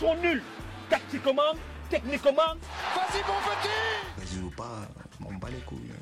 sont nuls. Tactiquement, techniquement. Vas-y, mon petit Vas-y ou pas, on bat les couilles.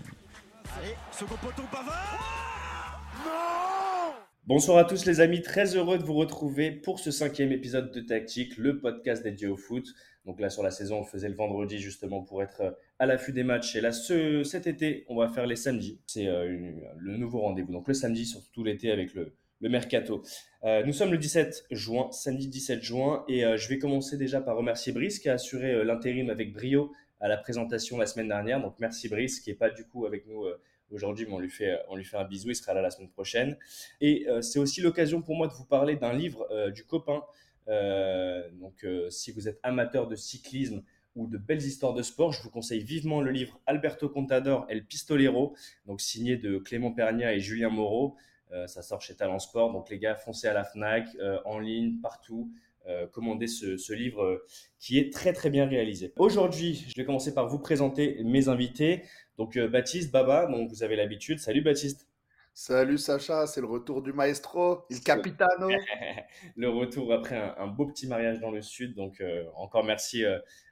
Allez, second poteau, Pavard Non Bonsoir à tous les amis, très heureux de vous retrouver pour ce cinquième épisode de Tactique, le podcast dédié au foot. Donc là sur la saison, on faisait le vendredi justement pour être à l'affût des matchs. Et là ce, cet été, on va faire les samedis. C'est euh, le nouveau rendez-vous. Donc le samedi, surtout tout l'été avec le, le mercato. Euh, nous sommes le 17 juin, samedi 17 juin, et euh, je vais commencer déjà par remercier Brice qui a assuré euh, l'intérim avec brio à la présentation la semaine dernière. Donc merci Brice qui est pas du coup avec nous aujourd'hui, mais on lui fait on lui fait un bisou. Il sera là la semaine prochaine. Et c'est aussi l'occasion pour moi de vous parler d'un livre du copain. donc si vous êtes amateur de cyclisme ou de belles histoires de sport, je vous conseille vivement le livre Alberto Contador El Pistolero, donc signé de Clément Pernia et Julien Moreau. Euh, ça sort chez Talent Sport. Donc les gars, foncez à la FNAC, euh, en ligne, partout. Euh, commandez ce, livre qui est très très bien réalisé. Aujourd'hui, je vais commencer par vous présenter mes invités. Donc Baptiste, Baba, donc vous avez l'habitude. Salut Baptiste. Salut Sacha, c'est le retour du maestro, il capitano. le retour après un, beau petit mariage dans le sud. Donc encore merci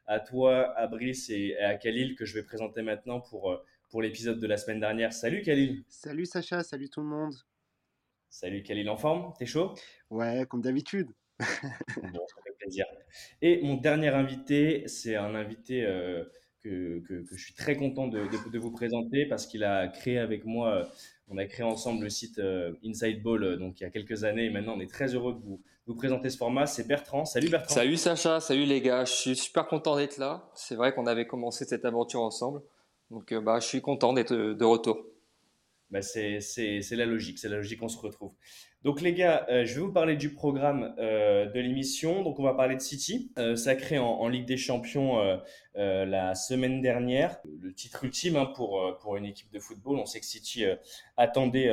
à toi, à Brice et à Khalil que je vais présenter maintenant pour, pour l'épisode de la semaine dernière. Salut Khalil. Salut Sacha, salut tout le monde. Salut Khalil en forme, t'es chaud? Ouais, comme d'habitude. bon, ça fait plaisir. Et mon dernier invité, c'est un invité euh, que, que, je suis très content de, de, vous présenter parce qu'il a créé avec moi, euh, on a créé ensemble le site euh, Inside Ball donc il y a quelques années et maintenant on est très heureux de vous, vous présenter ce format. C'est Bertrand. Salut Bertrand. Salut Sacha, salut les gars, je suis super content d'être là. C'est vrai qu'on avait commencé cette aventure ensemble. Donc bah, je suis content d'être de retour bah c'est la logique, c'est la logique qu'on se retrouve. Donc les gars, euh, je vais vous parler du programme euh, de l'émission. Donc on va parler de City, euh, sacré en, Ligue des Champions euh, la semaine dernière. Le titre ultime hein, pour pour une équipe de football. On sait que City attendait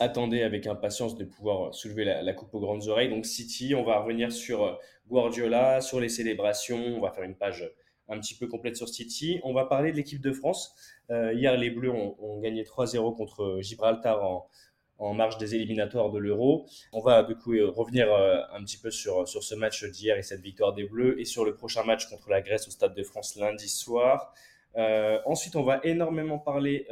attendait avec impatience de pouvoir soulever la, coupe aux grandes oreilles. Donc City, on va revenir sur Guardiola, sur les célébrations. On va faire une page un petit peu complète sur City. On va parler de l'équipe de France. Euh, hier, les Bleus ont, gagné 3-0 contre Gibraltar en, en, marge des éliminatoires de l'Euro. On va du coup euh, revenir euh, un petit peu sur, sur ce match d'hier et cette victoire des Bleus et sur le prochain match contre la Grèce au Stade de France lundi soir. ensuite, on va énormément parler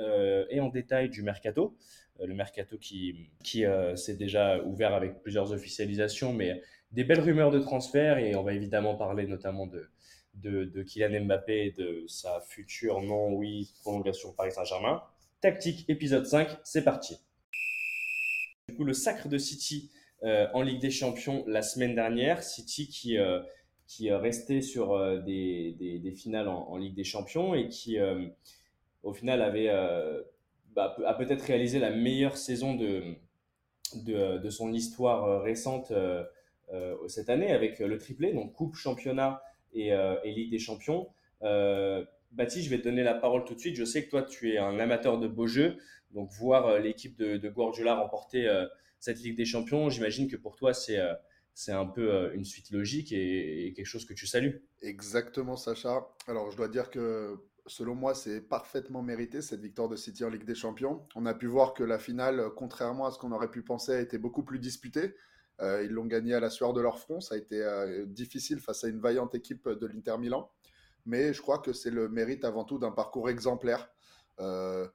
et en détail du mercato. le mercato qui, qui s'est déjà ouvert avec plusieurs officialisations, mais des belles rumeurs de transfert et on va évidemment parler notamment de, de, de Kylian Mbappé et de sa future non-oui prolongation Paris Saint-Germain. Tactique épisode 5, c'est parti. Du coup, le sacre de City euh, en Ligue des Champions la semaine dernière. City qui, euh, qui restait sur euh, des, des, finales en, Ligue des Champions et qui, euh, au final, avait bah, a peut-être réalisé la meilleure saison de, de, de son histoire récente cette année avec le triplé, donc Coupe, Championnat et, euh, et Ligue des Champions. Euh, Baptiste, je vais te donner la parole tout de suite. Je sais que toi, tu es un amateur de beaux jeux. Donc, voir euh, l'équipe de, Guardiola remporter cette Ligue des Champions, j'imagine que pour toi, c'est un peu une suite logique et, quelque chose que tu salues. Exactement, Sacha. Alors, je dois dire que selon moi, c'est parfaitement mérité cette victoire de City en Ligue des Champions. On a pu voir que la finale, contrairement à ce qu'on aurait pu penser, a été beaucoup plus disputée. Euh, ils l'ont gagné à la sueur de leur front. Ça a été euh, difficile face à une vaillante équipe de l'Inter Milan. Mais je crois que c'est le mérite avant tout d'un parcours exemplaire. Euh,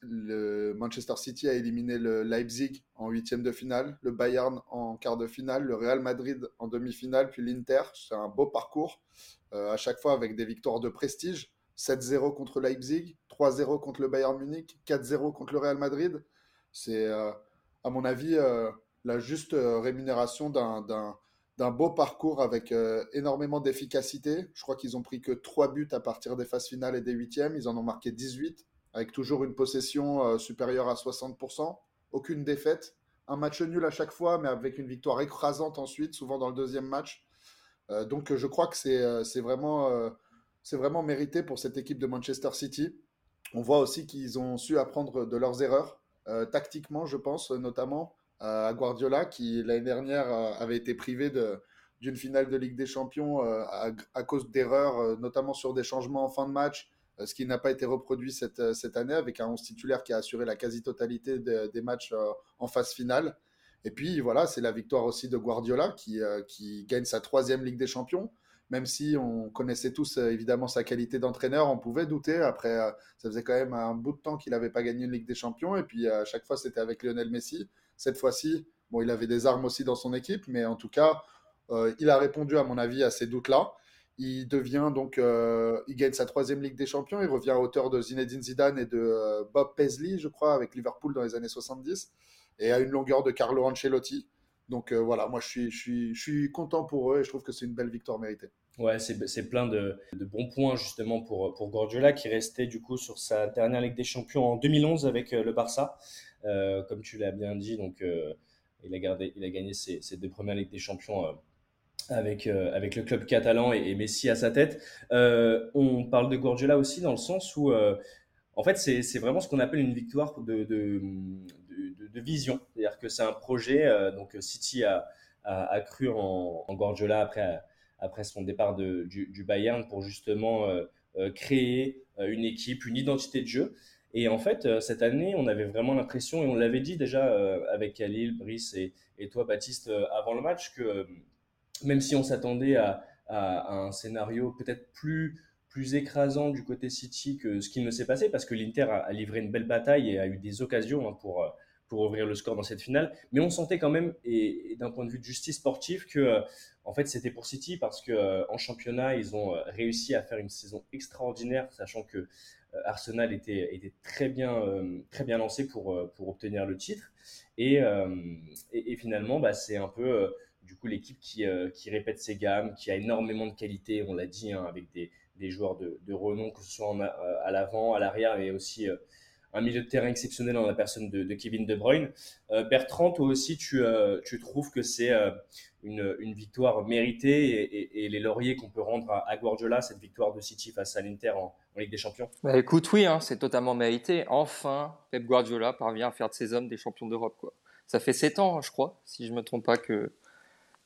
le Manchester City a éliminé le Leipzig en huitième de finale, le Bayern en quart de finale, le Real Madrid en demi-finale, puis l'Inter. C'est un beau parcours, à chaque fois avec des victoires de prestige. 7-0 contre Leipzig, 3-0 contre le Bayern Munich, 4-0 contre le Real Madrid. C'est, à mon avis, la juste euh, rémunération d'un beau parcours avec euh, énormément d'efficacité. Je crois qu'ils ont pris que 3 buts à partir des phases finales et des huitièmes. Ils en ont marqué 18, avec toujours une possession euh, supérieure à 60%. Aucune défaite. Un match nul à chaque fois, mais avec une victoire écrasante ensuite, souvent dans le deuxième match. donc je crois que c'est vraiment, c'est vraiment mérité pour cette équipe de Manchester City. On voit aussi qu'ils ont su apprendre de leurs erreurs, tactiquement, je pense, notamment à Guardiola, qui l'année dernière euh, avait été privé d'une finale de Ligue des Champions euh, à, cause d'erreurs, euh, notamment sur des changements en fin de match, ce qui n'a pas été reproduit cette, cette année avec un 11 titulaire qui a assuré la quasi-totalité de, des matchs en phase finale. Et puis voilà, c'est la victoire aussi de Guardiola qui, qui gagne sa troisième Ligue des Champions même si on connaissait tous évidemment sa qualité d'entraîneur, on pouvait douter. Après, ça faisait quand même un bout de temps qu'il n'avait pas gagné une Ligue des Champions. Et puis, à chaque fois, c'était avec Lionel Messi. Cette fois-ci, bon, il avait des armes aussi dans son équipe, mais en tout cas, il a répondu, à mon avis, à ces doutes-là. Il devient donc, euh, il gagne sa troisième Ligue des Champions. Il revient à hauteur de Zinedine Zidane et de euh, Bob Paisley, je crois, avec Liverpool dans les années 70, et à une longueur de Carlo Ancelotti. Donc euh, voilà, moi je suis, je, suis, je suis content pour eux et je trouve que c'est une belle victoire méritée. Ouais, c'est plein de, de, bons points justement pour, pour Guardiola qui restait du coup sur sa dernière Ligue des Champions en 2011 avec le Barça. Comme tu l'as bien dit, donc il, a gardé, il a gagné ses, deux premières Ligues des Champions avec, euh, avec le club catalan et, Messi à sa tête. Euh, on parle de Guardiola aussi dans le sens où, euh, en fait, c'est vraiment ce qu'on appelle une victoire de, vision. C'est-à-dire que c'est un projet. donc, City a, a, cru en, en, Guardiola après, son départ du, Bayern pour justement créer une équipe, une identité de jeu. Et en fait, cette année, on avait vraiment l'impression, et on l'avait dit déjà avec Khalil, Brice et, et toi, Baptiste, avant le match, que même si on s'attendait à, un scénario peut-être plus, plus écrasant du côté City que ce qui ne s'est passé, parce que l'Inter a, livré une belle bataille et a eu des occasions hein, pour, pour ouvrir le score dans cette finale. Mais on sentait quand même, et, d'un point de vue de justice sportive, que euh, en fait c'était pour City parce que euh, en championnat ils ont euh, réussi à faire une saison extraordinaire, sachant que Arsenal était, était très bien très bien lancé pour pour obtenir le titre. Et, et, finalement, bah, c'est un peu du coup l'équipe qui, euh, qui répète ses gammes, qui a énormément de qualité, on l'a dit, hein, avec des, des, joueurs de, de, renom, que ce soit euh, à l'avant, à l'arrière, et aussi euh, un milieu de terrain exceptionnel dans la personne de, Kevin De Bruyne. Bertrand, toi aussi, tu, tu trouves que c'est une, une, victoire méritée et, les lauriers qu'on peut rendre à, Guardiola, cette victoire de City face à l'Inter en, Ligue des Champions bah Écoute, oui, hein, c'est totalement mérité. Enfin, Pep Guardiola parvient à faire de ses hommes des champions d'Europe. Ça fait 7 ans, je crois, si je ne me trompe pas, que,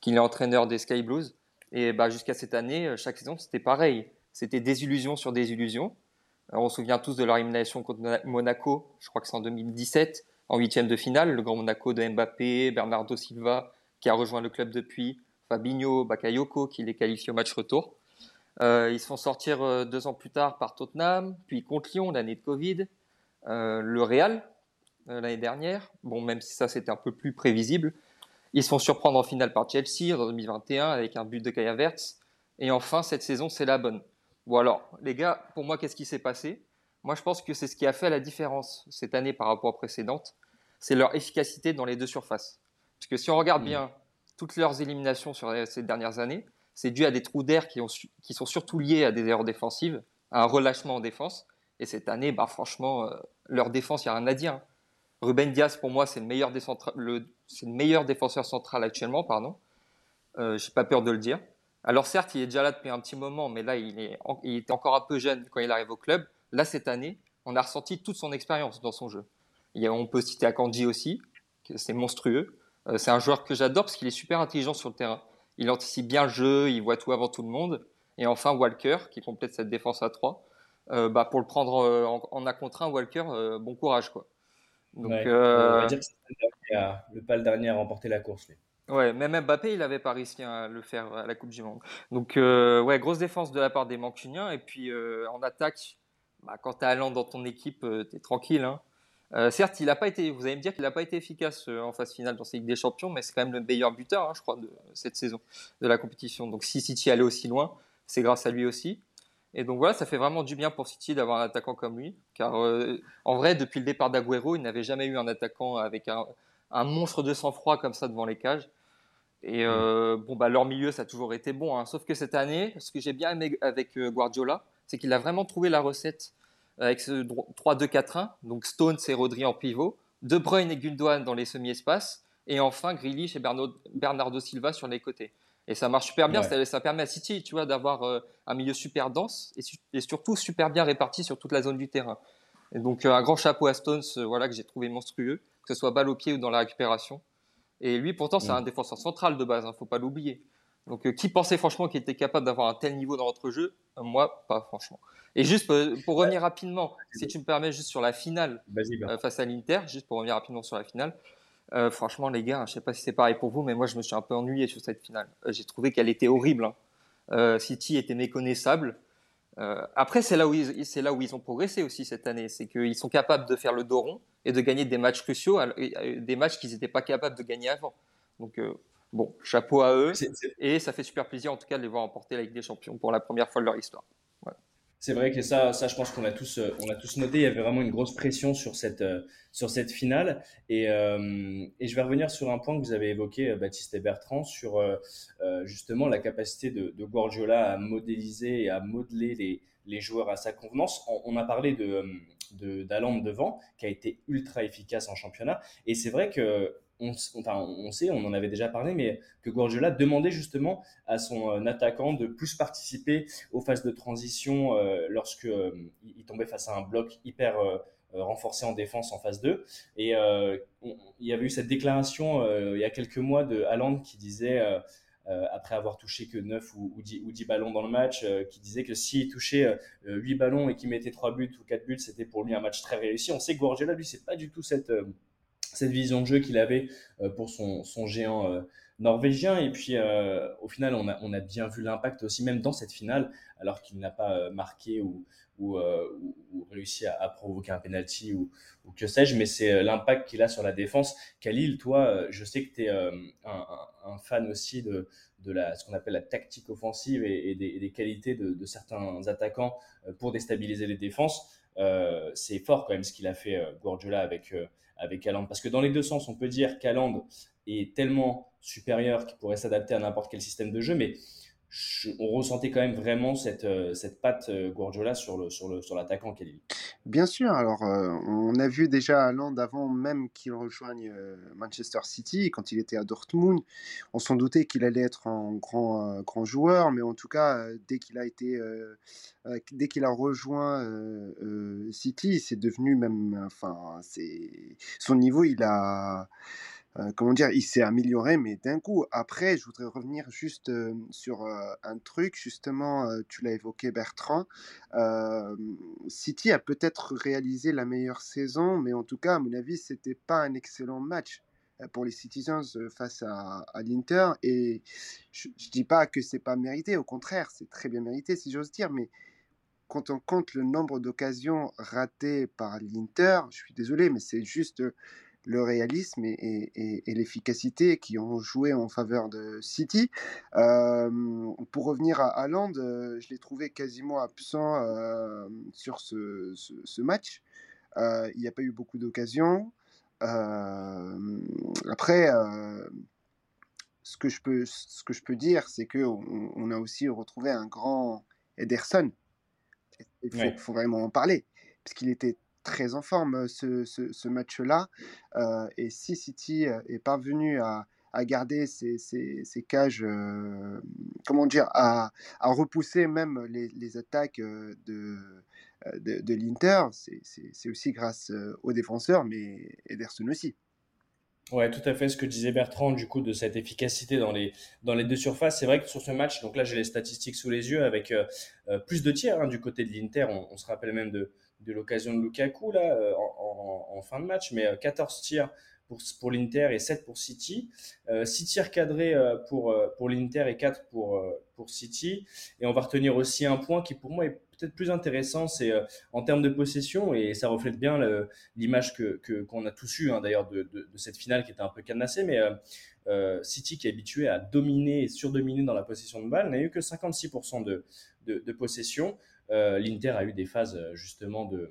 qu'il est entraîneur des Sky Blues. Et bah, jusqu'à cette année, euh, chaque saison, c'était pareil. C'était désillusion sur désillusion. on se souvient tous de leur élimination contre Monaco, je crois que c'est en 2017, en huitième de finale, le grand Monaco de Mbappé, Bernardo Silva, qui a rejoint le club depuis, Fabinho, Bakayoko, qui les qualifie au match retour. Euh, ils se font sortir euh, deux ans plus tard par Tottenham, puis contre Lyon, l'année de Covid, le Real, l'année dernière. Bon, même si ça c'était un peu plus prévisible. Ils se font surprendre en finale par Chelsea en 2021 avec un but de Kaya Verts. Et enfin, cette saison, c'est la bonne. Bon alors, les gars, pour moi, qu'est-ce qui s'est passé? Moi, je pense que c'est ce qui a fait la différence cette année par rapport aux précédentes. C'est leur efficacité dans les deux surfaces. Parce que si on regarde mmh. bien toutes leurs éliminations sur ces dernières années, c'est dû à des trous d'air qui, sont surtout liés à des erreurs défensives, à un relâchement en défense. Et cette année, bah, franchement, euh, leur défense, il n'y a rien à dire. Ruben Diaz, pour moi, c'est le meilleur, le, le meilleur défenseur central actuellement, pardon. Euh, J'ai pas peur de le dire. Alors certes, il est déjà là depuis un petit moment, mais là, il, est, était encore un peu jeune quand il arrive au club. Là, cette année, on a ressenti toute son expérience dans son jeu. On peut citer Akanji aussi, c'est monstrueux. Euh, c'est un joueur que j'adore parce qu'il est super intelligent sur le terrain. Il anticipe bien le jeu, il voit tout avant tout le monde. Et enfin, Walker, qui complète cette défense à 3. Euh, bah, pour le prendre en, en A contre 1, Walker, bon courage. quoi. Donc, euh, On va dire que c'est le pas le dernier à remporter la course. Ouais, même Mbappé, il n'avait pas réussi à le faire à la Coupe du Monde. Donc, euh, ouais, grosse défense de la part des Mancuniens. Et puis, euh, en attaque, bah, quand tu as dans ton équipe, tu es tranquille. Hein. Certes, il a pas été, vous allez me dire qu'il n'a pas été efficace en phase finale dans cette Ligue des Champions, mais c'est quand même le meilleur buteur, hein, je crois, de cette saison de la compétition. Donc, si City allait aussi loin, c'est grâce à lui aussi. Et donc voilà, ça fait vraiment du bien pour City d'avoir un attaquant comme lui, car euh, en vrai, depuis le départ d'Aguero, il n'avait jamais eu un attaquant avec un, monstre de sang-froid comme ça devant les cages. Et euh, bon, bah, leur milieu, ça a toujours été bon. Hein. Sauf que cette année, ce que j'ai bien aimé avec euh, Guardiola, c'est qu'il a vraiment trouvé la recette avec ce 3-2-4-1. Donc Stones et Rodri en pivot, De Bruyne et Gundogan dans les semi-espaces, et enfin Grealish et Bernardo Silva sur les côtés. Et ça marche super bien. Ça, permet à City, tu vois, d'avoir euh, un milieu super dense et, surtout super bien réparti sur toute la zone du terrain. Et donc euh, un grand chapeau à Stones, euh, voilà que j'ai trouvé monstrueux, que ce soit balle au pied ou dans la récupération. Et lui, pourtant, c'est un défenseur central de base, ne hein, faut pas l'oublier. Donc qui pensait franchement qu'il était capable d'avoir un tel niveau dans notre jeu? Moi, pas franchement. Et juste pour, revenir rapidement, si tu me permets, juste sur la finale face à l'Inter, juste pour revenir rapidement sur la finale. Euh, franchement, les gars, je sais pas si c'est pareil pour vous, mais moi, je me suis un peu ennuyé sur cette finale. Euh, J'ai trouvé qu'elle était horrible. hein. Euh, City était méconnaissable. Euh, après, c'est là où ils, c'est là où ils ont progressé aussi cette année, c'est qu'ils sont capables de faire le dos rond et de gagner des matchs cruciaux, euh, des matchs qu'ils n'étaient pas capables de gagner avant. Donc, euh, bon, chapeau à eux. Et ça fait super plaisir en tout cas de les voir emporter la Ligue des Champions pour la première fois de leur histoire. C'est vrai que ça, ça, je pense qu'on a tous, euh, on a tous noté. Il y avait vraiment une grosse pression sur cette, euh, sur cette finale. Et, euh, et je vais revenir sur un point que vous avez évoqué, Baptiste et Bertrand, sur euh, justement la capacité de, de Guardiola à modéliser et à modeler les, les joueurs à sa convenance. On, on a parlé de, de devant, qui a été ultra efficace en championnat. Et c'est vrai que on, sait, on en avait déjà parlé, mais que Guardiola demandait justement à son euh, attaquant de plus participer aux phases de transition euh, lorsque euh, il tombait face à un bloc hyper euh, renforcé en défense en phase 2. Et il y avait eu cette déclaration il y a quelques mois de Haaland qui disait, après avoir touché que 9 ou, ou 10, ou 10 ballons dans le match, qui disait que s'il touchait euh, 8 ballons et qu'il mettait 3 buts ou 4 buts, c'était pour lui un match très réussi. On sait que Guardiola, lui, c'est pas du tout cette, cette vision de jeu qu'il avait euh, pour son, son géant euh, norvégien. Et puis, euh, au final, on a, on a bien vu l'impact aussi, même dans cette finale, alors qu'il n'a pas marqué ou, ou, réussi à, provoquer un penalty ou, que sais-je, mais c'est l'impact qu'il a sur la défense. Khalil, toi, je sais que tu es un, fan aussi de, de la, ce qu'on appelle la tactique offensive et, des, qualités de, de certains attaquants pour déstabiliser les défenses. C'est fort quand même ce qu'il a fait Guardiola avec, avec Haaland. Parce que dans les deux sens, on peut dire qu'Haaland est tellement supérieur qu'il pourrait s'adapter à n'importe quel système de jeu, mais on ressentait quand même vraiment cette, euh, cette patte euh, Guardiola sur le sur le sur l'attaquant Kelly. Bien sûr, alors euh, on a vu déjà Haaland avant même qu'il rejoigne Manchester City, quand il était à Dortmund, on s'en doutait qu'il allait être un grand, grand joueur, mais en tout cas, dès qu'il a été, dès qu'il a rejoint City, c'est devenu même, enfin, c'est son niveau, il a, euh, comment dire, il s'est amélioré, mais d'un coup. Après, je voudrais revenir juste euh, sur euh, un truc, justement, tu l'as évoqué, Bertrand. City a peut-être réalisé la meilleure saison, mais en tout cas, à mon avis, c'était pas un excellent match pour les Citizens face à, à l'Inter. Et je, je dis pas que c'est pas mérité, au contraire, c'est très bien mérité, si j'ose dire, mais quand on compte le nombre d'occasions ratées par l'Inter, je suis désolé, mais c'est juste le réalisme et, et- et- et l'efficacité qui ont joué en faveur de City. Euh, pour revenir à Haaland, euh, je l'ai trouvé quasiment absent euh, sur ce, ce- ce match. Euh, il n'y a pas eu beaucoup d'occasions. Après, ce que je peux, ce que je peux dire, c'est qu'on on a aussi retrouvé un grand Ederson. Il faut, Ouais. faut vraiment en parler, parce qu'il était très en forme euh, ce, ce- match-là. Euh, et si City euh, est parvenu à, à garder ses, ses- cages, comment dire, à, à repousser même les, les attaques de, de, l'Inter, c'est- aussi grâce aux défenseurs, mais Ederson aussi. Ouais, tout à fait ce que disait Bertrand du coup de cette efficacité dans les dans les deux surfaces. C'est vrai que sur ce match, donc là j'ai les statistiques sous les yeux avec plus de tirs hein, du côté de l'Inter. On se rappelle même de de l'occasion de Lukaku là euh, en, fin de match, mais euh, 14 tirs pour pour l'Inter et 7 pour City. Euh, 6 tirs cadrés euh, pour euh, pour l'Inter et 4 pour euh, pour City. Et on va retenir aussi un point qui pour moi est peut-être plus intéressant, c'est euh, en termes de possession et ça reflète bien l'image que que- qu'on a tous eu hein, d'ailleurs de, de, cette finale qui était un peu cadenassée, mais euh, euh, City qui est habitué à dominer et surdominer dans la possession de balle n'a eu que 56% de, de, de possession. Euh, L'Inter a eu des phases euh, justement de,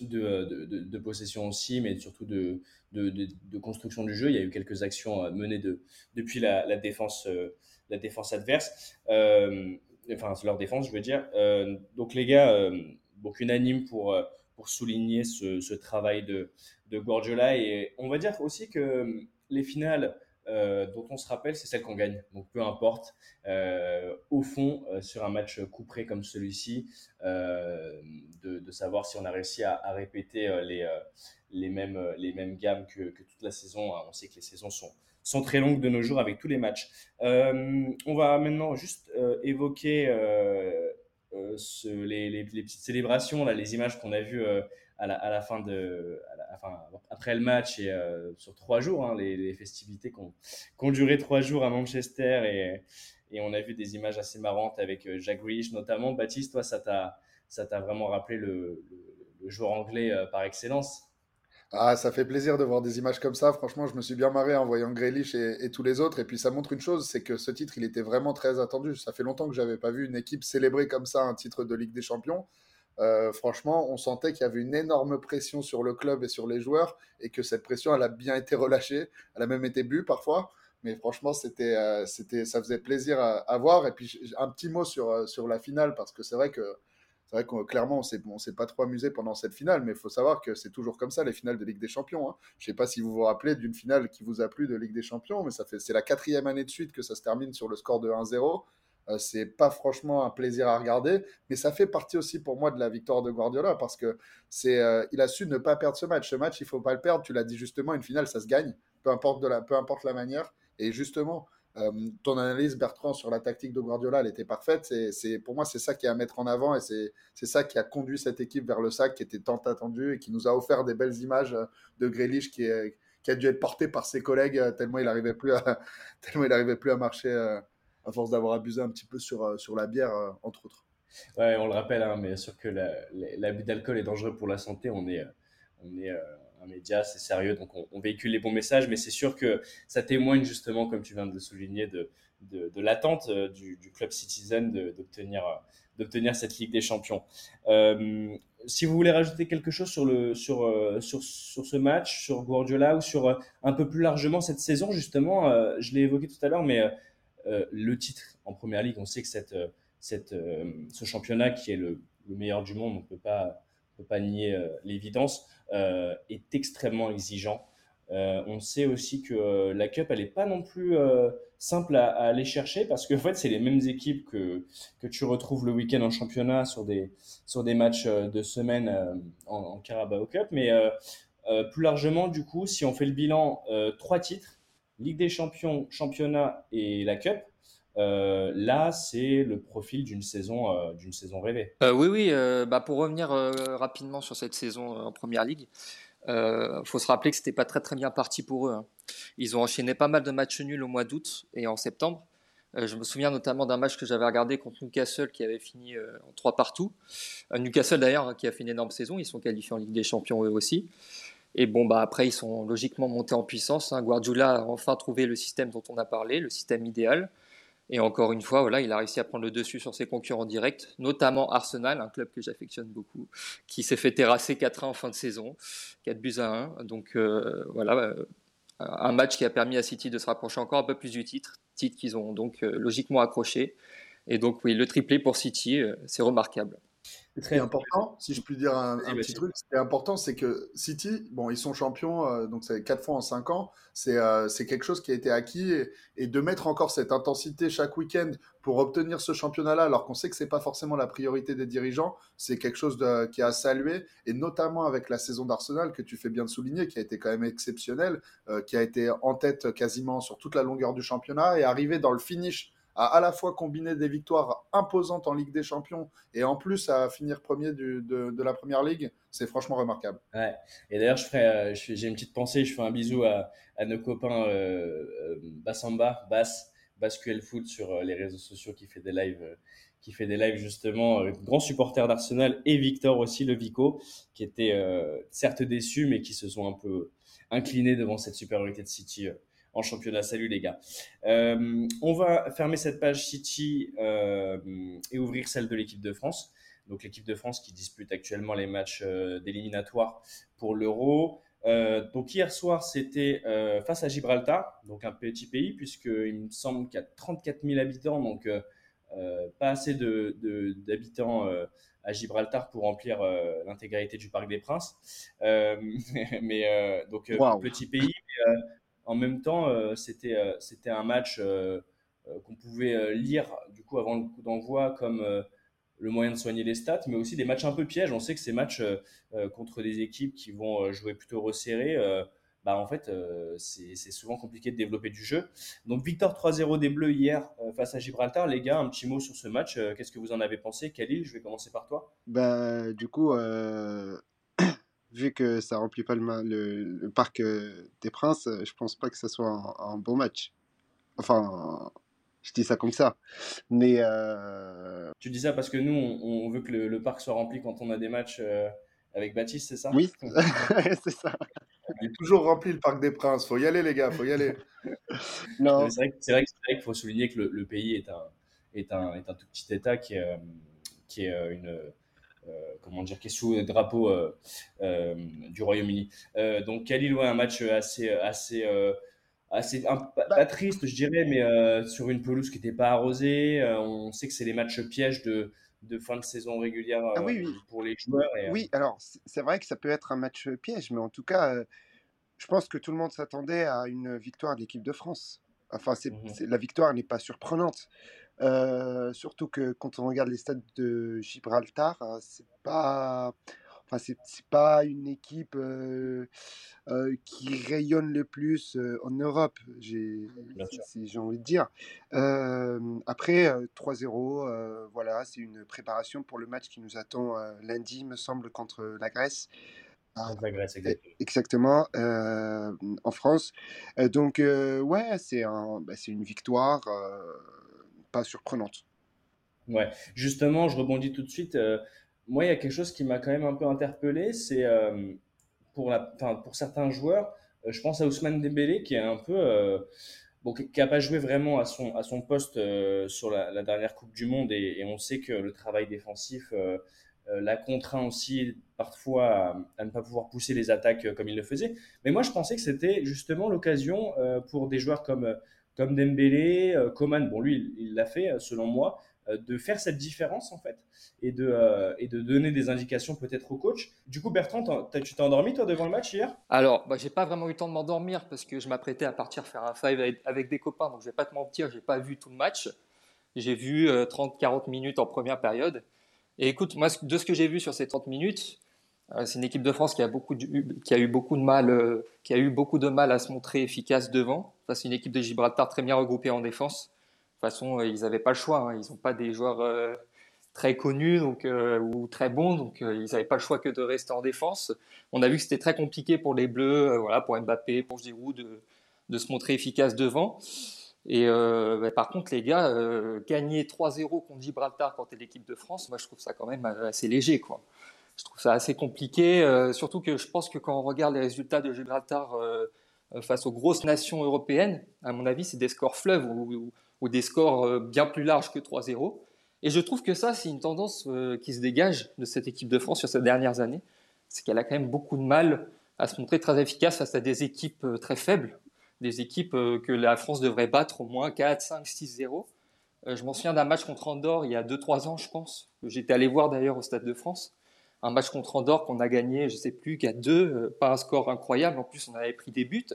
de, de, possession aussi, mais surtout de, de, construction du jeu. Il y a eu quelques actions euh, menées de, depuis la, défense, euh, la défense adverse, Euh, enfin leur défense, je veux dire. Euh, donc les gars, euh, donc unanime pour, euh, pour souligner ce, ce travail de, de Guardiola et on va dire aussi que les finales euh, dont on se rappelle, c'est celles qu'on gagne. Donc peu importe, euh, au fond, euh, sur un match couperé comme celui-ci, de, savoir si on a réussi à, répéter les, mêmes, gammes que, toute la saison. On sait que les saisons sont, très longues de nos jours avec tous les matchs. On va maintenant juste évoquer les, petites célébrations, les images qu'on a vues à, la, fin de, après le match et sur trois jours, hein, les, festivités qui ont, duré trois jours à Manchester et, et, on a vu des images assez marrantes avec Jack Grealish notamment. Baptiste, toi, ça t'a vraiment rappelé le, joueur anglais par excellence? Ah, ça fait plaisir de voir des images comme ça. Franchement, je me suis bien marré en voyant Grealish et, tous les autres. Et puis, ça montre une chose, c'est que ce titre, il était vraiment très attendu. Ça fait longtemps que j'avais pas vu une équipe célébrer comme ça un titre de Ligue des Champions. Euh, franchement, on sentait qu'il y avait une énorme pression sur le club et sur les joueurs et que cette pression, elle a bien été relâchée. Elle a même été bue parfois. Mais franchement, c'était, euh, c'était, ça faisait plaisir à, voir. Et puis, un petit mot sur, euh, sur la finale, parce que c'est vrai que c'est vrai clairement, on ne s'est pas trop amusé pendant cette finale, mais il faut savoir que c'est toujours comme ça, les finales de Ligue des Champions. Hein. Je ne sais pas si vous vous rappelez d'une finale qui vous a plu de Ligue des Champions, mais ça fait c'est la quatrième année de suite que ça se termine sur le score de 1-0. Euh, c'est pas franchement un plaisir à regarder, mais ça fait partie aussi pour moi de la victoire de Guardiola parce que c'est, euh, il a su ne pas perdre ce match. Ce match, il faut pas le perdre. Tu l'as dit justement, une finale, ça se gagne, peu importe la, peu importe la manière. Et justement, euh, ton analyse, Bertrand, sur la tactique de Guardiola, elle était parfaite. C'est, pour moi, c'est ça qui est à mettre en avant et c'est, ça qui a conduit cette équipe vers le sac qui était tant attendu et qui nous a offert des belles images de Grealish qui, qui a dû être porté par ses collègues tellement il n'arrivait plus, à, tellement il arrivait plus à marcher à force d'avoir abusé un petit peu sur, sur la bière, entre autres. Ouais, on le rappelle, hein, mais sûr que l'abus d'alcool est dangereux pour la santé. On est, on est un média, c'est sérieux, donc on, véhicule les bons messages, mais c'est sûr que ça témoigne justement, comme tu viens de le souligner, de, de, l'attente euh, du, club Citizen d'obtenir d'obtenir cette Ligue des Champions. Euh, si vous voulez rajouter quelque chose sur, le, sur, euh, sur, sur ce match, sur Guardiola ou sur un peu plus largement cette saison, justement, je l'ai évoqué tout à l'heure, mais le titre en Première Ligue, on sait que cette, cette, ce championnat qui est le, le meilleur du monde, on ne peut pas, nier l'évidence, euh, est extrêmement exigeant. Euh, on sait aussi que euh, la Cup, elle n'est pas non plus simple à, aller chercher parce que fait, c'est les mêmes équipes que, tu retrouves le week-end en championnat sur des, matchs de semaine en, Carabao Cup. Mais plus largement, du coup, si on fait le bilan, trois titres, Ligue des Champions, Championnat et la Cup, là, c'est le profil d'une saison, d'une saison rêvée. oui, oui. bah, pour revenir rapidement sur cette saison en Première Ligue, il faut se rappeler que c'était pas très très bien parti pour eux. Hein. Ils ont enchaîné pas mal de matchs nuls au mois d'août et en septembre. je me souviens notamment d'un match que j'avais regardé contre Newcastle qui avait fini en 3 partout. Newcastle d'ailleurs hein, qui a fait une énorme saison, ils sont qualifiés en Ligue des Champions eux aussi. Et bon, bah après, ils sont logiquement montés en puissance. Hein. Guardiola a enfin trouvé le système dont on a parlé, le système idéal. Et encore une fois, voilà, il a réussi à prendre le dessus sur ses concurrents directs, notamment Arsenal, un club que j'affectionne beaucoup, qui s'est fait terrasser 4-1 en fin de saison, 4 buts à 1. Donc euh, voilà, euh, un match qui a permis à City de se rapprocher encore un peu plus du titre, titre qu'ils ont donc euh, logiquement accroché. Et donc oui, le triplé pour City, c'est remarquable. Très important, si je puis dire un, petit truc, ce qui est important, c'est que City, bon, ils sont champions, euh, donc c'est quatre fois en cinq ans, c'est euh, quelque chose qui a été acquis et, de mettre encore cette intensité chaque week-end pour obtenir ce championnat-là, alors qu'on sait que c'est pas forcément la priorité des dirigeants, c'est quelque chose de, qui a salué et notamment avec la saison d'Arsenal que tu fais bien de souligner, qui a été quand même exceptionnelle, euh, qui a été en tête quasiment sur toute la longueur du championnat et arrivé dans le finish à la fois combiner des victoires imposantes en Ligue des Champions et en plus à finir premier de, la Première Ligue, c'est franchement remarquable. Ouais. Et d'ailleurs, je euh, j'ai une petite pensée, je fais un bisou à, nos copains euh, euh Bassamba, Bass, Bascuel Foot sur euh, les réseaux sociaux qui fait des lives. qui fait des lives justement, grand supporter d'Arsenal et Victor aussi, le Vico, qui était certes déçu mais qui se sont un peu inclinés devant cette supériorité de City en championnat. Salut les gars. Euh, on va fermer cette page City euh, et ouvrir celle de l'équipe de France. Donc l'équipe de France qui dispute actuellement les matchs euh, d'éliminatoire pour l'Euro. donc hier soir, c'était face à Gibraltar, donc un petit pays, puisqu'il me semble qu'il y a 34 000 habitants, donc pas assez d'habitants de, à Gibraltar pour remplir l'intégralité du Parc des Princes. mais donc petit pays, en même temps, euh, c'était euh, c'était un match euh, qu'on pouvait lire du coup avant le coup d'envoi comme le moyen de soigner les stats, mais aussi des matchs un peu pièges. On sait que ces matchs contre des équipes qui vont jouer plutôt resserré, bah en fait, c'est souvent compliqué de développer du jeu. Donc, victoire 3-0 des Bleus hier face à Gibraltar. Les gars, un petit mot sur ce match. Qu'est-ce que vous en avez pensé? Khalil, je vais commencer par toi. Bah, du coup, vu que ça remplit pas le, le, le parc des Princes, je pense pas que ça soit un, un bon match. Enfin, je dis ça comme ça. Mais. Euh... Tu dis ça parce que nous, on, on veut que le, le, parc soit rempli quand on a des matchs euh, avec Baptiste, c'est ça? Oui, c'est ça. Il est toujours rempli le parc des Princes. Faut y aller, les gars, faut y aller. non. C'est vrai, vrai, vrai qu'il faut souligner que le, le, pays est un, est, un, est un tout petit État qui est, euh, qui est euh, une. Euh, comment dire, qui est sous le drapeau euh, euh, du Royaume-Uni. donc, Khalil, ouais, un match assez, assez assez un, pas, triste, je dirais, mais sur une pelouse qui n'était pas arrosée. On sait que c'est les matchs pièges de, de fin de saison régulière ah oui, oui. pour les joueurs. Et, oui, alors c'est vrai que ça peut être un match piège, mais en tout cas, je pense que tout le monde s'attendait à une victoire de l'équipe de France. Enfin, c'est, Mhm. la victoire n'est pas surprenante. Euh, surtout que quand on regarde les stades de Gibraltar, euh, c'est pas, enfin c'est, pas une équipe euh, euh, qui rayonne le plus en Europe, j'ai, envie de dire. Après, euh, 3-0, euh, voilà, c'est une préparation pour le match qui nous attend lundi, me semble, contre la Grèce. Contre la Grèce, exactement. Exactement, euh, en France. Donc, euh, ouais, c'est un, bah, une victoire euh, pas surprenante. Ouais, justement, je rebondis tout de suite. euh, moi, il y a quelque chose qui m'a quand même un peu interpellé, c'est euh, pour pour certains joueurs, euh, je pense à Ousmane Dembélé qui est un peu, bon, qui n'a pas joué vraiment à son, à son poste sur la, dernière Coupe du Monde et, on sait que le travail défensif l'a contraint aussi parfois à, ne pas pouvoir pousser les attaques comme il le faisait. Mais moi, je pensais que c'était justement l'occasion pour des joueurs comme, comme Dembélé, euh, Coman, bon, lui, il l'a fait, euh, selon moi, euh, de faire cette différence en fait et de, et de donner des indications peut-être au coach. Du coup, Bertrand, tu t'es endormi toi devant le match hier? Alors, bah, j'ai pas vraiment eu le temps de m'endormir parce que je m'apprêtais à partir faire un five avec, des copains, donc je vais pas te mentir, j'ai pas vu tout le match. J'ai vu euh, 30-40 minutes en première période. Et écoute, moi, de ce que j'ai vu sur ces 30 minutes, c'est une équipe de France qui a, beaucoup qui a eu beaucoup de mal, euh, qui a eu beaucoup de mal à se montrer efficace devant. Enfin, c'est une équipe de Gibraltar très bien regroupée en défense. De toute façon, euh, ils n'avaient pas le choix. hein. Ils n'ont pas des joueurs euh, très connus donc, euh, ou très bons, donc euh, ils n'avaient pas le choix que de rester en défense. On a vu que c'était très compliqué pour les Bleus, euh, voilà, pour Mbappé, pour Giroud, de, se montrer efficace devant. Et euh, bah, par contre, les gars, euh, gagner 3-0 contre Gibraltar quand t'es l'équipe de France, moi je trouve ça quand même euh, assez léger, quoi. Je trouve ça assez compliqué, euh, surtout que je pense que quand on regarde les résultats de Gibraltar euh, euh, face aux grosses nations européennes, à mon avis, c'est des scores fleuves ou, ou- des scores bien plus larges que 3-0. Et je trouve que ça, c'est une tendance qui se dégage de cette équipe de France sur ces dernières années. C'est qu'elle a quand même beaucoup de mal à se montrer très efficace face à des équipes très faibles, des équipes que la France devrait battre au moins 4, 5, 6-0. Euh, je m'en souviens d'un match contre Andorre il y a 2-3 ans, je pense. que J'étais allé voir d'ailleurs au Stade de France. Un match contre Andorre qu'on a gagné, je sais plus, 4-2, euh, pas un score incroyable. En plus, on avait pris des buts.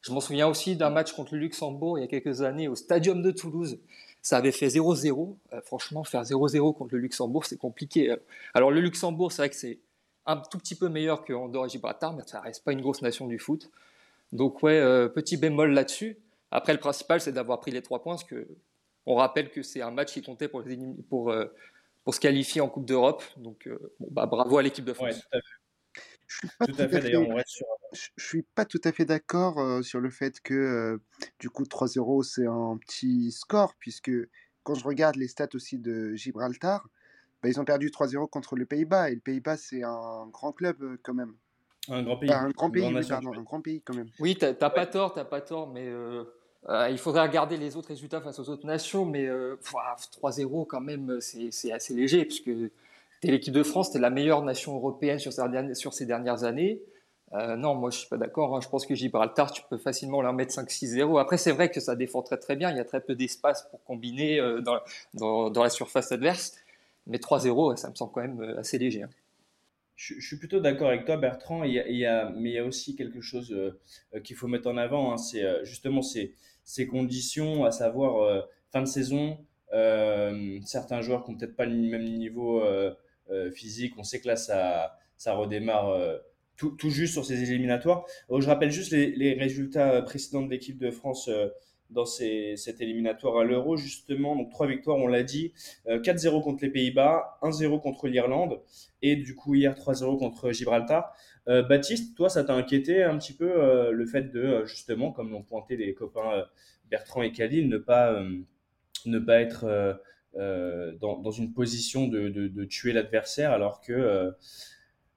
Je m'en souviens aussi d'un match contre le Luxembourg il y a quelques années au Stadium de Toulouse. Ça avait fait 0-0. Euh, franchement, faire 0-0 contre le Luxembourg, c'est compliqué. Euh, Alors, le Luxembourg, c'est vrai que c'est un tout petit peu meilleur que Andorre et Gibraltar, mais ça reste pas une grosse nation du foot. Donc, ouais, petit bémol là-dessus. Après, le principal, c'est d'avoir pris les trois points, parce que on rappelle que c'est un match qui comptait pour, les pour se qualifier en Coupe d'Europe. Donc, euh, bon, bah, bravo à l'équipe de Ouais, France. tout à fait. Je suis pas Tout à fait. D'ailleurs, on reste sur. je je suis pas tout à fait d'accord euh, sur le fait que euh, du coup 3-0 c'est un petit score puisque quand je regarde les stats aussi de Gibraltar, bah, ils ont perdu 3-0 contre le Pays-Bas et le Pays-Bas c'est un grand club euh, quand même. Un grand pays. Enfin, un grand pays, oui, pardon, un grand pays quand même. Oui, t'as t'as pas tort, t'as pas tort, mais euh, euh, il faudrait regarder les autres résultats face aux autres nations, mais euh, ouah, 3-0 quand même, c'est c'est assez léger, puisque t'es l'équipe de France, t'es la meilleure nation européenne sur ces dernières, années. Euh, non, moi je suis pas d'accord, hein. je pense que Gibraltar, tu peux facilement leur mettre 5-6-0. Après, c'est vrai que ça défend très très bien, il y a très peu d'espace pour combiner euh, dans, la surface adverse, mais 3-0, ça me semble quand même euh, assez léger. hein. Je, suis plutôt d'accord avec toi, Bertrand. Mais il y a aussi quelque chose euh, euh, qu'il faut mettre en avant. hein, c'est euh, justement ces conditions, à savoir euh, fin de saison. euh, certains joueurs qui n'ont peut-être pas le même niveau euh, physique. On sait que là, ça, ça redémarre tout, tout juste sur ces éliminatoires. Je rappelle juste les, résultats précédents de l'équipe de France dans ces, cet éliminatoire à l'Euro, justement. Donc, trois victoires, on l'a dit. 4-0 contre les Pays-Bas, 1-0 contre l'Irlande et du coup, hier, 3-0 contre Gibraltar. Baptiste, toi, ça t'a inquiété un petit peu le fait de, justement, comme l'ont pointé les copains Bertrand et Khalil, ne pas, être dans, une position de tuer l'adversaire alors que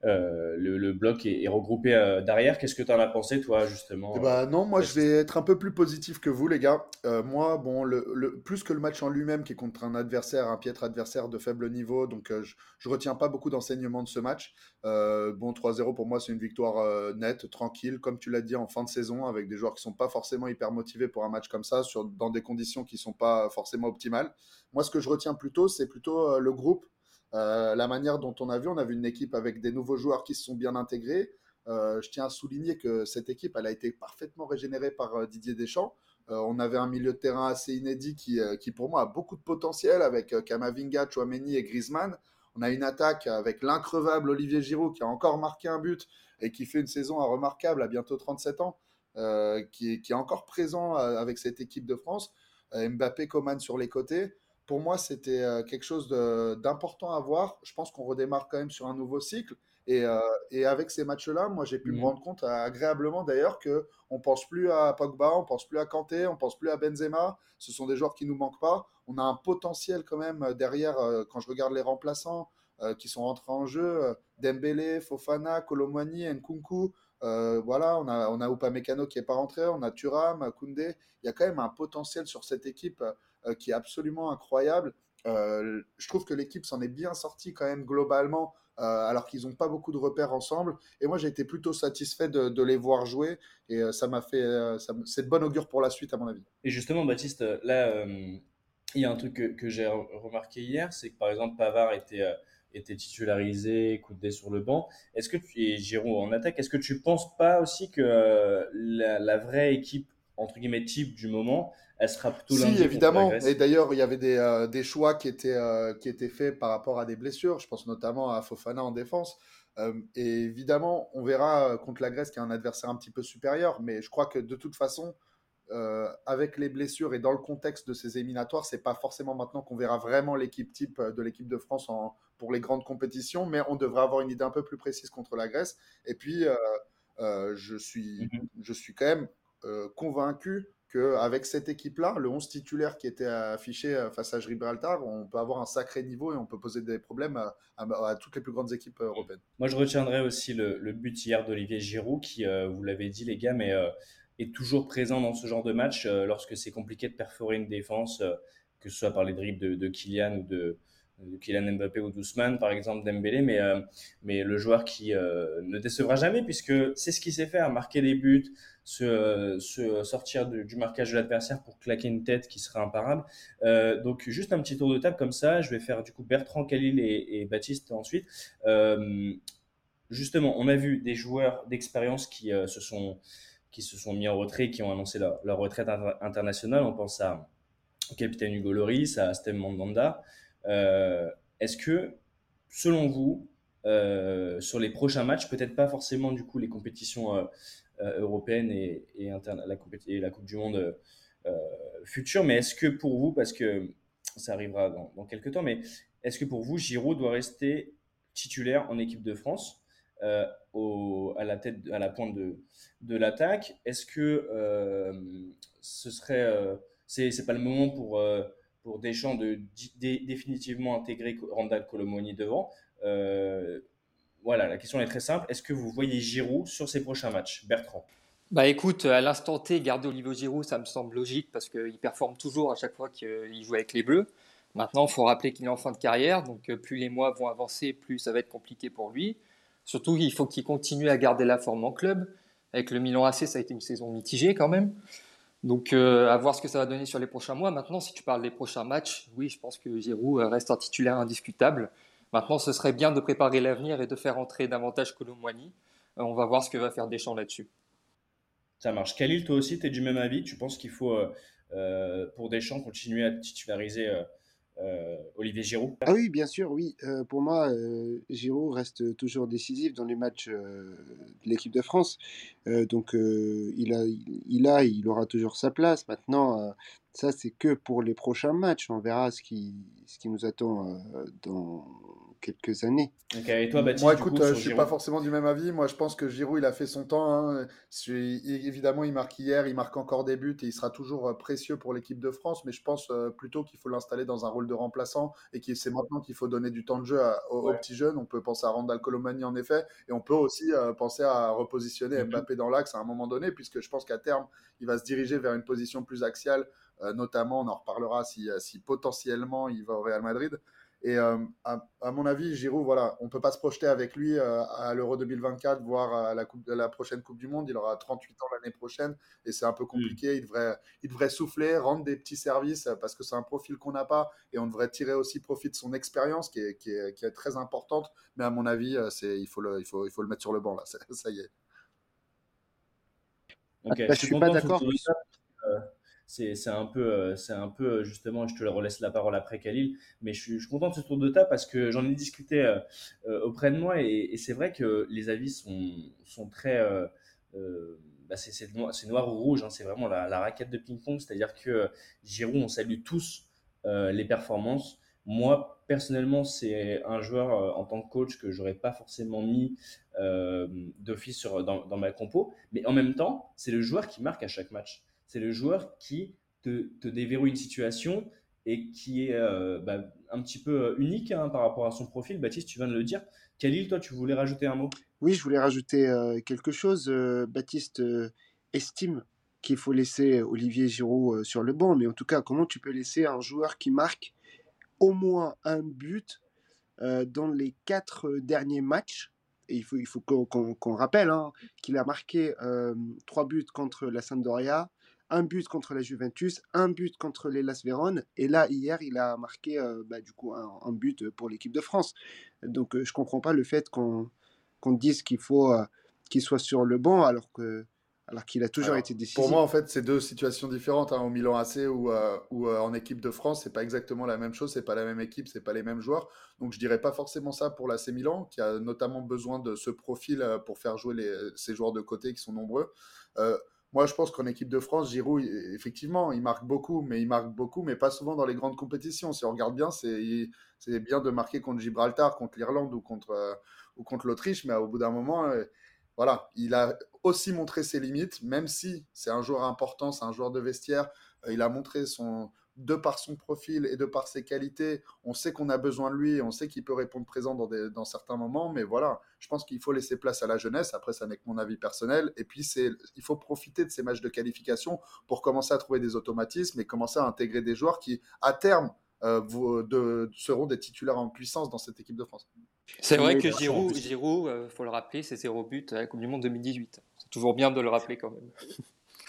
euh, le, bloc est, regroupé euh, derrière. Qu'est-ce que tu en as pensé, toi, justement eh ben, Non, moi, je vais être un peu plus positif que vous, les gars. Euh, moi, bon, le, plus que le match en lui-même, qui est contre un adversaire, un piètre adversaire de faible niveau, donc je, je retiens pas beaucoup d'enseignements de ce match. bon, 3-0 pour moi, c'est une victoire nette, tranquille, comme tu l'as dit, en fin de saison, avec des joueurs qui sont pas forcément hyper motivés pour un match comme ça, sur, dans des conditions qui sont pas forcément optimales. Moi, ce que je retiens plutôt, c'est plutôt le groupe euh, la manière dont on a vu, on a vu une équipe avec des nouveaux joueurs qui se sont bien intégrés. Euh, je tiens à souligner que cette équipe, elle a été parfaitement régénérée par euh, Didier Deschamps. on avait un milieu de terrain assez inédit qui, qui, pour moi, a beaucoup de potentiel avec Kamavinga, Chouameni et Griezmann. On a une attaque avec l'increvable Olivier Giroud qui a encore marqué un but et qui fait une saison remarquable à bientôt 37 ans, qui, qui, est encore présent avec cette équipe de France. Mbappé, Coman sur les côtés pour moi, c'était euh, quelque chose d'important à voir. Je pense qu'on redémarre quand même sur un nouveau cycle. Et, euh, avec ces matchs-là, moi, j'ai pu me mmh. rendre compte euh, agréablement d'ailleurs que on pense plus à Pogba, on pense plus à Kanté, on pense plus à Benzema. Ce sont des joueurs qui nous manquent pas. On a un potentiel quand même derrière. quand je regarde les remplaçants qui sont rentrés en jeu, Dembélé, Fofana, Colomwani, Nkunku. voilà, on a, on a Upamecano qui n'est pas rentré, on a Thuram, Koundé. Il y a quand même un potentiel sur cette équipe qui est absolument incroyable. Euh, je trouve que l'équipe s'en est bien sortie quand même globalement, euh, alors qu'ils n'ont pas beaucoup de repères ensemble. Et moi, j'ai été plutôt satisfait de, les voir jouer. Et ça m'a fait. c'est de bon augure pour la suite, à mon avis. Et justement, Baptiste, là, il y a un truc que, j'ai remarqué hier c'est que par exemple, Pavard était titularisé, coudé sur le banc. Est-ce que tu, et Giroud en attaque, est-ce que tu penses pas aussi que la, vraie équipe entre guillemets type du moment, elle sera plutôt Si, évidemment. Et d'ailleurs, il y avait des, euh, des choix qui étaient, euh, qui étaient faits par rapport à des blessures. Je pense notamment à Fofana en défense. Euh, et évidemment, on verra contre la Grèce qui est un adversaire un petit peu supérieur. Mais je crois que de toute façon, avec les blessures et dans le contexte de ces éliminatoires, c'est pas forcément maintenant qu'on verra vraiment l'équipe type de l'équipe de France en, pour les grandes compétitions. Mais on devrait avoir une idée un peu plus précise contre la Grèce. Et puis, je, suis, mm-hmm. je suis quand même convaincu qu'avec cette équipe-là, le 11 titulaire qui était affiché euh, face à Gibraltar, on peut avoir un sacré niveau et on peut poser des problèmes à, toutes les plus grandes équipes euh, européennes. Moi, je retiendrai aussi le, but hier d'Olivier Giroud, qui, euh, vous l'avez dit les gars, mais est toujours présent dans ce genre de match lorsque c'est compliqué de perforer une défense, que ce soit par les dribbles de, de Kylian ou de, de Kylian Mbappé ou d'Ousmane, par exemple Dembélé, mais, mais le joueur qui ne décevra jamais puisque c'est ce qu'il sait faire, marquer des buts, se, sortir du marquage de l'adversaire pour claquer une tête qui serait imparable. Euh, donc juste un petit tour de table comme ça. Je vais faire du coup Bertrand, Khalil et, Baptiste ensuite. Euh, justement, on a vu des joueurs d'expérience qui euh, se sont qui se sont mis en retrait, qui ont annoncé leur, retraite internationale. On pense à capitaine Hugo Loris, à Stem Mandanda. Est-ce que, selon vous, sur les prochains matchs, peut-être pas forcément du coup les compétitions euh, européenne et, et, la, Coupe du Monde euh, future. Mais est-ce que pour vous, parce que ça arrivera dans, quelques temps, mais est-ce que pour vous, Giroud doit rester titulaire en équipe de France euh, à la tête, à la pointe de, l'attaque? Est-ce que ce serait, c'est, pas le moment pour pour Deschamps de, définitivement intégrer Randall Colomoni devant voilà, la question est très simple. Est-ce que vous voyez Giroud sur ses prochains matchs Bertrand? Bah écoute, à l'instant T, garder Olivier Giroud, ça me semble logique parce qu'il performe toujours à chaque fois qu'il joue avec les Bleus. Maintenant, il faut rappeler qu'il est en fin de carrière, donc euh, plus les mois vont avancer, plus ça va être compliqué pour lui. Surtout, il faut qu'il continue à garder la forme en club. Avec le Milan AC, ça a été une saison mitigée quand même. Donc, euh, à voir ce que ça va donner sur les prochains mois. Maintenant, si tu parles des prochains matchs, oui, je pense que Giroud reste un titulaire indiscutable. Maintenant, ce serait bien de préparer l'avenir et de faire entrer davantage Colomboigny. Euh, on va voir ce que va faire Deschamps là-dessus. Ça marche. Khalil, toi aussi, tu es du même avis? Tu penses qu'il faut, euh, euh, pour Deschamps, continuer à titulariser Olivier Giroud Ah oui, bien sûr, oui. pour moi, Giroud reste toujours décisif dans les matchs de l'équipe de France. donc, il, a, il a, il aura toujours sa place. Maintenant, ça, c'est que pour les prochains matchs. On verra ce qui, ce qui nous attend dans quelques années. et toi, Baptiste, Moi, écoute, je suis pas forcément du même avis. Moi, je pense que Giroud, il a fait son temps. Hein. Évidemment, il marque hier, il marque encore des buts et il sera toujours précieux pour l'équipe de France. Mais je pense plutôt qu'il faut l'installer dans un rôle de remplaçant et que c'est maintenant qu'il faut donner du temps de jeu aux, petits jeunes. On peut penser à Randall Colomani, en effet. Et on peut aussi penser à repositionner mhm. Mbappé dans l'axe à un moment donné, puisque je pense qu'à terme, il va se diriger vers une position plus axiale. notamment, on en reparlera si, si potentiellement il va au Real Madrid. Et euh, à, mon avis, Giroud, voilà, on ne peut pas se projeter avec lui euh, à l'Euro 2024, voire à la, coupe, la prochaine Coupe du Monde. Il aura 38 ans l'année prochaine et c'est un peu compliqué. Il, devrait, il devrait souffler, rendre des petits services euh, parce que c'est un profil qu'on n'a pas et on devrait tirer aussi profit de son expérience qui est, qui, est, qui est, très importante. Mais à mon avis, c'est, il, faut le, il, faut, il faut le mettre sur le banc là. Ça y est. Okay. Je ne suis pas d'accord c'est un peu, euh, c'est un peu euh, justement, je te relaisse la parole après Khalil, mais je suis, content de ce tour de table parce que j'en ai discuté euh, auprès de moi et, c'est vrai que les avis sont, sont très, bah c'est noir, noir, ou rouge, hein, c'est vraiment la, raquette de ping-pong, c'est-à-dire que Giroud, on salue tous les performances. Moi, personnellement, c'est un joueur en tant que coach que j'aurais pas forcément mis d'office dans, dans ma compo, mais en même temps, c'est le joueur qui marque à chaque match c'est le joueur qui te, déverrouille une situation et qui est euh, bah, un petit peu euh, unique hein, par rapport à son profil. Baptiste, tu viens de le dire. Khalil, toi, tu voulais rajouter un mot? Oui, je voulais rajouter euh, quelque chose. Baptiste estime qu'il faut laisser Olivier Giroud sur le banc, mais en tout cas, comment tu peux laisser un joueur qui marque au moins un but dans les quatre derniers matchs? Et il faut, il faut qu'on rappelle hein, qu'il a marqué trois buts contre la Sampdoria, un but contre la Juventus, un but contre les Las Véron, et là, hier, il a marqué euh, bah, du coup un, but pour l'équipe de France. Donc, euh, je ne comprends pas le fait qu'on dise qu'il faut euh, qu'il soit sur le banc alors que alors qu'il a toujours été décisif. Pour moi, en fait, c'est deux situations différentes. Hein, au Milan AC ou, ou en équipe de France, c'est pas exactement la même chose. C'est pas la même équipe, c'est pas les mêmes joueurs. Donc, je dirais pas forcément ça pour l'AC Milan, qui a notamment besoin de ce profil pour faire jouer les, ces joueurs de côté qui sont nombreux. Moi, je pense qu'en équipe de France, Giroud, effectivement, il marque beaucoup, mais il marque beaucoup, mais pas souvent dans les grandes compétitions. Si on regarde bien, c'est bien de marquer contre Gibraltar, contre l'Irlande ou contre, euh, l'Autriche, mais au bout d'un moment, euh, voilà, il a aussi montré ses limites, même si c'est un joueur important, c'est un joueur de vestiaire. Euh, il a montré son, de par son profil et de par ses qualités, on sait qu'on a besoin de lui, on sait qu'il peut répondre présent dans, dans, certains moments, mais voilà, je pense qu'il faut laisser place à la jeunesse. Après, ça n'est que mon avis personnel. Et puis, c'est, il faut profiter de ces matchs de qualification pour commencer à trouver des automatismes et commencer à intégrer des joueurs qui, à terme, euh, de, seront des titulaires en puissance dans cette équipe de France. C'est vrai que Giroud, Giroud euh, faut le rappeler, c'est zéro but à la Coupe du Monde 2018. C'est toujours bien de le rappeler quand même.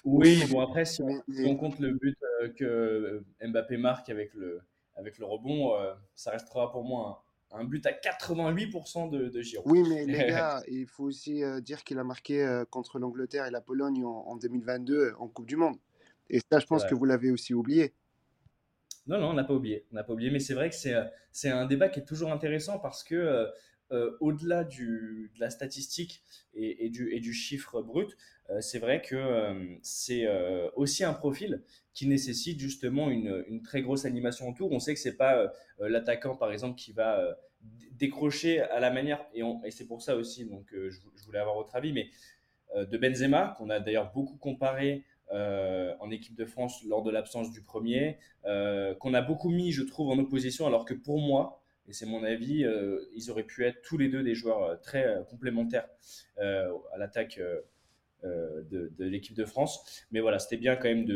Oui, bon après, si on, compte le but euh, que euh, Mbappé marque avec le, avec le rebond, euh, ça restera pour moi un, but à 88% de, de Giroud. Oui, mais les gars, il faut aussi dire qu'il a marqué contre l'Angleterre et la Pologne en, 2022 en Coupe du Monde. Et ça, je pense que vous l'avez aussi oublié. Non, non, on n'a pas oublié. On n'a pas oublié, mais c'est vrai que c'est un débat qui est toujours intéressant parce que euh, au-delà de la statistique et, du, chiffre brut, euh, c'est vrai que euh, c'est aussi un profil qui nécessite justement une, très grosse animation autour. On sait que c'est pas l'attaquant, par exemple, qui va décrocher à la manière, et, c'est pour ça aussi, donc je, voulais avoir votre avis, mais de Benzema, qu'on a d'ailleurs beaucoup comparé en équipe de France lors de l'absence du premier, qu'on a beaucoup mis, je trouve, en opposition, alors que pour moi, et c'est mon avis, euh, ils auraient pu être tous les deux des joueurs euh, très euh, complémentaires à l'attaque de, l'équipe de France. Mais voilà, c'était bien quand même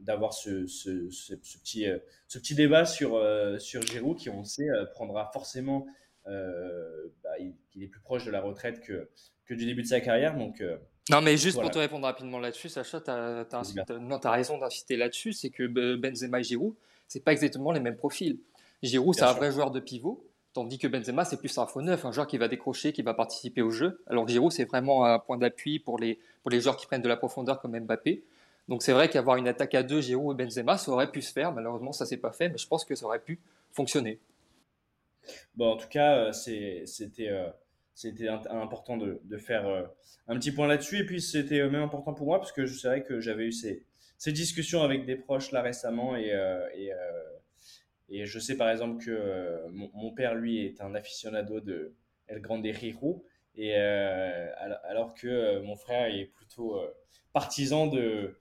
d'avoir ce, ce, ce, petit, ce petit débat sur, sur Giroud qui, on sait, prendra forcément. Bah, il, est plus proche de la retraite que, que du début de sa carrière. Donc. Non, mais juste pour te répondre rapidement là-dessus, Sacha, tu as, raison d'inciter là-dessus, c'est que Benzema et Giroud, c'est pas exactement les mêmes profils. Giroud, c'est un vrai joueur de pivot, tandis que Benzema, c'est plus un faux neuf, un joueur qui va décrocher, qui va participer au jeu. Alors Giroud, c'est vraiment un point d'appui pour les, pour les joueurs qui prennent de la profondeur comme Mbappé. Donc c'est vrai qu'avoir une attaque à deux, Giroud et Benzema, ça aurait pu se faire. Malheureusement, ça s'est pas fait, mais je pense que ça aurait pu fonctionner. Bon, en tout cas, euh, c'est- c'était euh, c'était important de, de faire euh, un petit point là-dessus. Et puis, c'était même important pour moi parce que je savais que j'avais eu ces, ces discussions avec des proches là récemment. Et, et, et je sais par exemple que euh, mon, père, lui, est un aficionado de El Grande Rio. Et euh, al- alors que euh, mon frère est plutôt partisan de,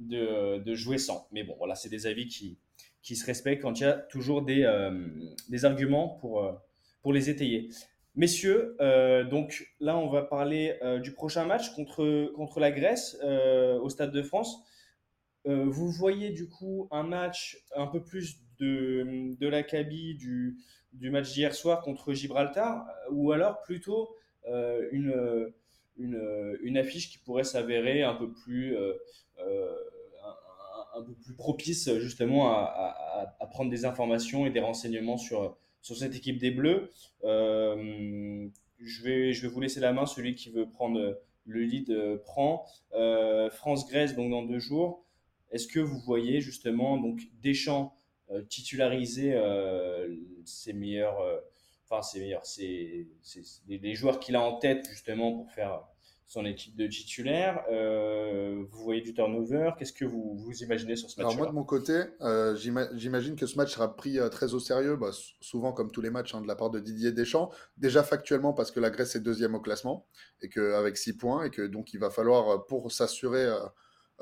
de, jouer sans. Mais bon, voilà, c'est des avis qui, qui se respectent quand il y a toujours des, des arguments pour, pour les étayer. Messieurs, donc là, on va parler du prochain match contre, contre la Grèce au Stade de France. Vous voyez du coup un match un peu plus de, de l'acabit du, match d'hier soir contre Gibraltar ou alors plutôt euh, une, une, affiche qui pourrait s'avérer un peu plus euh, euh, peu plus propice justement à, prendre des informations et des renseignements sur, sur cette équipe des Bleus. Euh, je vais, je vais vous laisser la main, celui qui veut prendre le lead euh, prend. Euh, France-Grèce, donc dans deux jours. Est-ce que vous voyez justement donc Deschamps euh, titulariser euh, ses meilleurs, euh, enfin ses meilleurs, ses, ses- les, les joueurs qu'il a en tête justement pour faire son équipe de titulaires Euh, Vous voyez du turnover Qu'est-ce que vous, vous imaginez sur ce Alors moi de mon côté, euh, j'ima- j'imagine que ce match sera pris euh, très au sérieux, bah, souvent comme tous les matchs hein, de la part de Didier Deschamps. Déjà factuellement parce que la Grèce est deuxième au classement et qu'avec six points et que donc il va falloir euh, pour s'assurer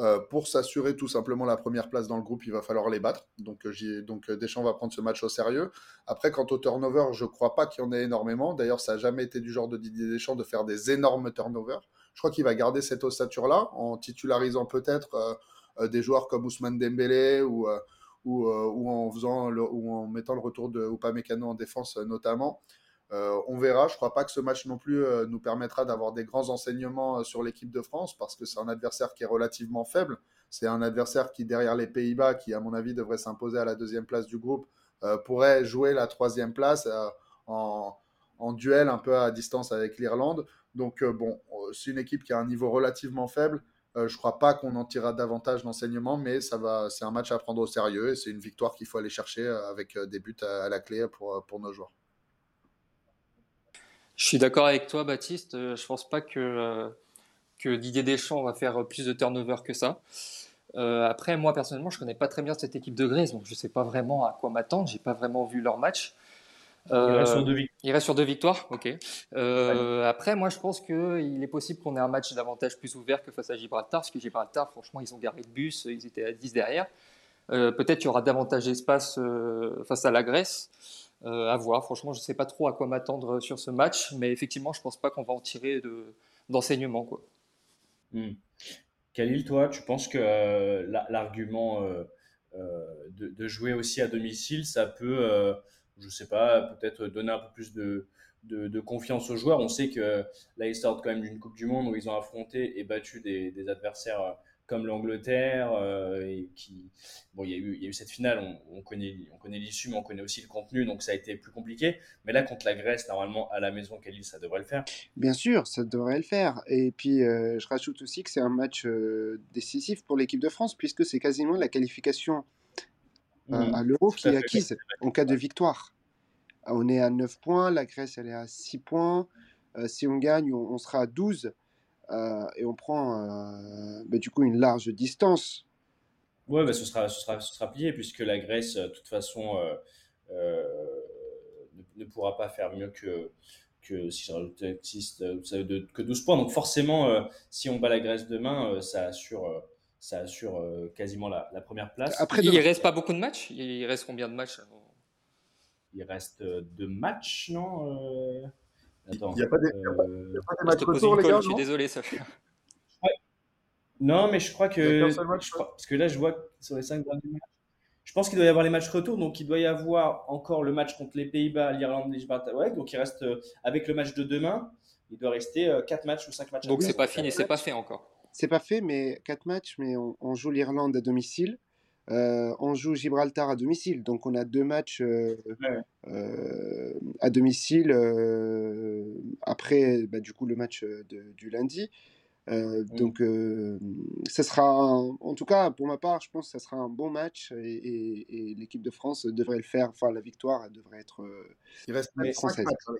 euh, pour s'assurer tout simplement la première place dans le groupe, il va falloir les battre. Donc, euh, donc euh, Deschamps va prendre ce match au sérieux. Après, quant au turnover, je crois pas qu'il y en ait énormément. D'ailleurs, ça n'a jamais été du genre de Didier Deschamps de faire des énormes turnovers. Je crois qu'il va garder cette ossature-là en titularisant peut-être des joueurs comme Ousmane Dembélé ou, en faisant ou en mettant le retour de Upamecano en défense notamment. Euh, on verra. Je ne crois pas que ce match non plus euh, nous permettra d'avoir des grands enseignements euh, sur l'équipe de France parce que c'est un adversaire qui est relativement faible. C'est un adversaire qui, derrière les Pays-Bas, qui à mon avis devrait s'imposer à la deuxième place du groupe, pourrait jouer la troisième place en, duel un peu à distance avec l'Irlande. Donc bon, c'est une équipe qui a un niveau relativement faible. Je ne crois pas qu'on en tirera davantage d'enseignements, mais ça va, c'est un match à prendre au sérieux et c'est une victoire qu'il faut aller chercher avec des buts à, la clé pour nos joueurs. Je suis d'accord avec toi, Baptiste. Euh, Je pense pas que, euh, que Didier Deschamps va faire plus de turnover que ça. Euh, après, moi personnellement, je connais pas très bien cette équipe de Grèce, donc je sais pas vraiment à quoi m'attendre. J'ai pas vraiment vu leur match. Il reste sur deux victoires. il reste sur deux victoires, ok. Euh, après, moi, je pense qu'il est possible qu'on ait un match davantage plus ouvert que face à Gibraltar, parce que Gibraltar, franchement, ils ont garé le bus, ils étaient à 10 derrière. Peut-être qu'il y aura davantage d'espace face à la Grèce. Euh, à voir. Franchement, je ne sais pas trop à quoi m'attendre sur ce match, mais effectivement, je pense pas qu'on va en tirer de- d'enseignements. quoi. Hmm. Khalil, toi, tu penses que euh, la- l'argument euh, euh, de, jouer aussi à domicile, ça peut, je sais pas, peut-être donner un peu plus de, confiance aux joueurs? On sait que là, ils sortent quand même d'une Coupe du Monde où ils ont affronté et battu des, adversaires comme l'Angleterre. euh, et qui, bon, il y a eu, il y a eu cette finale, on, on connaît, on connaît l'issue, mais on connaît aussi le contenu, donc ça a été plus compliqué. Mais là, contre la Grèce, normalement, à la maison, Khalil, ça devrait le faire. Bien sûr, ça devrait le faire. Et puis, euh, je rajoute aussi que c'est un match euh, décisif pour l'équipe de France, puisque c'est quasiment la qualification euh, Hmm. à l'Euro qui est acquise en cas de victoire. On est à 9 points, la Grèce elle est à 6 points. Si on gagne, on, on sera à 12 euh, et on prend euh, bah, du coup une large distance. Ouais, bah, ce sera, ce sera, ce sera plié puisque la Grèce, euh, de toute façon, euh, euh, ne, ne pourra pas faire mieux que, que si je rajoute euh, que 12 points. Donc forcément, euh, si on bat la Grèce demain, euh, ça assure, euh, ça assure euh, quasiment la, la première place. Après, Il demain- reste pas beaucoup de matchs? Il reste combien de matchs Il reste euh, deux matchs, non Euh, Attends. Il n'y a pas des, il y a pas- euh, il y a pas des Je matchs retour, les gars, je suis non désolé, Sacha. Non, mais je crois que. je crois- parce que là, je vois que sur les cinq derniers matchs. Je pense qu'il doit y avoir les matchs retour, donc il doit y avoir encore le match contre les Pays-Bas, l'Irlande, les Gibraltar. Ouais, donc il reste, euh, avec le match de demain, il doit rester euh, quatre matchs ou cinq matchs. à Donc c'est pas fini, c'est pas fait encore. C'est pas fait, mais 4 matchs, mais on, on joue l'Irlande à domicile. Euh, on joue Gibraltar à domicile. Donc on a deux matchs euh, Ouais. euh, à domicile euh, après bah, du coup le match de- du lundi. Euh, donc, euh, ça sera, un- en tout cas, pour ma part, je pense que ça sera un bon match et, et- et l'équipe de France devrait le faire. Enfin, la victoire elle devrait être. euh, Il reste même Mais- 5 Française. matchs. hein.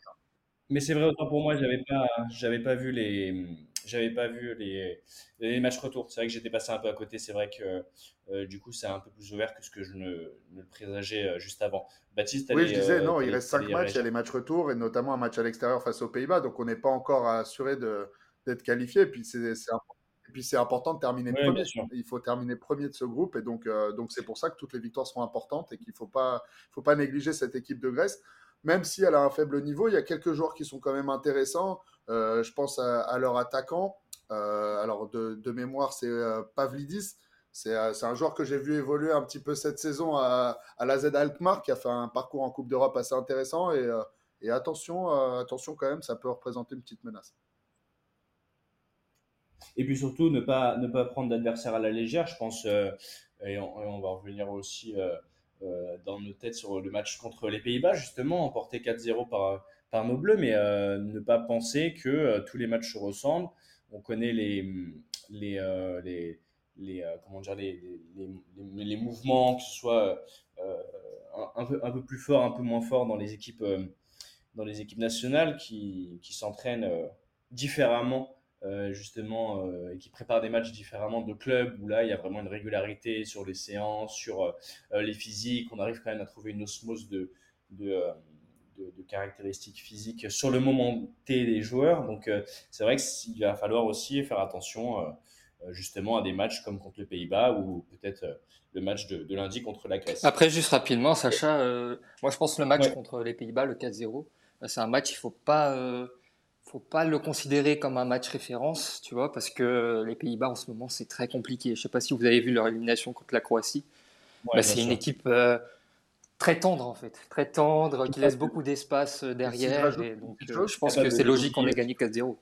Mais c'est vrai, autant pour moi, j'avais pas, j'avais pas vu les, j'avais pas vu les, les matchs retour. C'est vrai que j'étais passé un peu à côté. C'est vrai que euh, du coup, c'est un peu plus ouvert que ce que je ne, ne le présageais euh, juste avant. Baptiste, Oui, je disais, euh, non, il reste 5 t'allais matchs, il y a les matchs retour, et notamment un match à l'extérieur face aux Pays-Bas, donc on n'est pas encore assuré d'être qualifié, et puis c'est c'est imp- et puis c'est important de terminer premier. Il faut terminer premier de ce groupe, et donc euh, donc c'est pour ça que toutes les victoires seront importantes, et qu'il ne faut pas, faut pas négliger cette équipe de Grèce, même si elle a un faible niveau, il y a quelques joueurs qui sont quand même intéressants, Euh, je pense à, leur attaquant, Euh, alors de, mémoire c'est euh, Pavlidis, c'est un joueur que j'ai vu évoluer un petit peu cette saison à, la Z Alkmaar, qui a fait un parcours en Coupe d'Europe assez intéressant. Et, attention, attention quand même, ça peut représenter une petite menace. Et puis surtout, ne pas, ne pas prendre d'adversaire à la légère. Je pense, et, on, et on va revenir aussi dans nos têtes sur le match contre les Pays-Bas, justement, emporté 4-0 par, par nos Bleus, mais euh, ne pas penser que euh, tous les matchs se ressemblent. On connaît les, les, euh, les, les, euh, comment dire, les, les, mouvements, que ce soit euh, un, peu, un peu plus fort, un peu moins fort dans les équipes, euh, dans les équipes nationales qui, qui s'entraînent euh, différemment euh, justement, euh, et qui préparent des matchs différemment de clubs, où là, il y a vraiment une régularité sur les séances, sur euh, les physiques. On arrive quand même à trouver une osmose de, de, euh, de, de caractéristiques physiques sur le moment T des joueurs. Donc, euh, c'est vrai qu'il va falloir aussi faire attention euh, justement à des matchs comme contre les Pays-Bas ou peut-être euh, le match de, de, lundi contre la Grèce. Après, juste rapidement, Sacha, euh, moi je pense que le match ouais. contre les Pays-Bas, le 4-0, c'est un match, il faut pas euh, faut pas le considérer comme un match référence, tu vois, parce que les Pays-Bas en ce moment c'est très compliqué. Je sais pas si vous avez vu leur élimination contre la Croatie. Ouais, bah, c'est une équipe euh, très tendre en fait, très tendre, qui laisse beaucoup d'espace derrière. Et donc, euh, je pense que c'est logique qu'on ait gagné 4-0.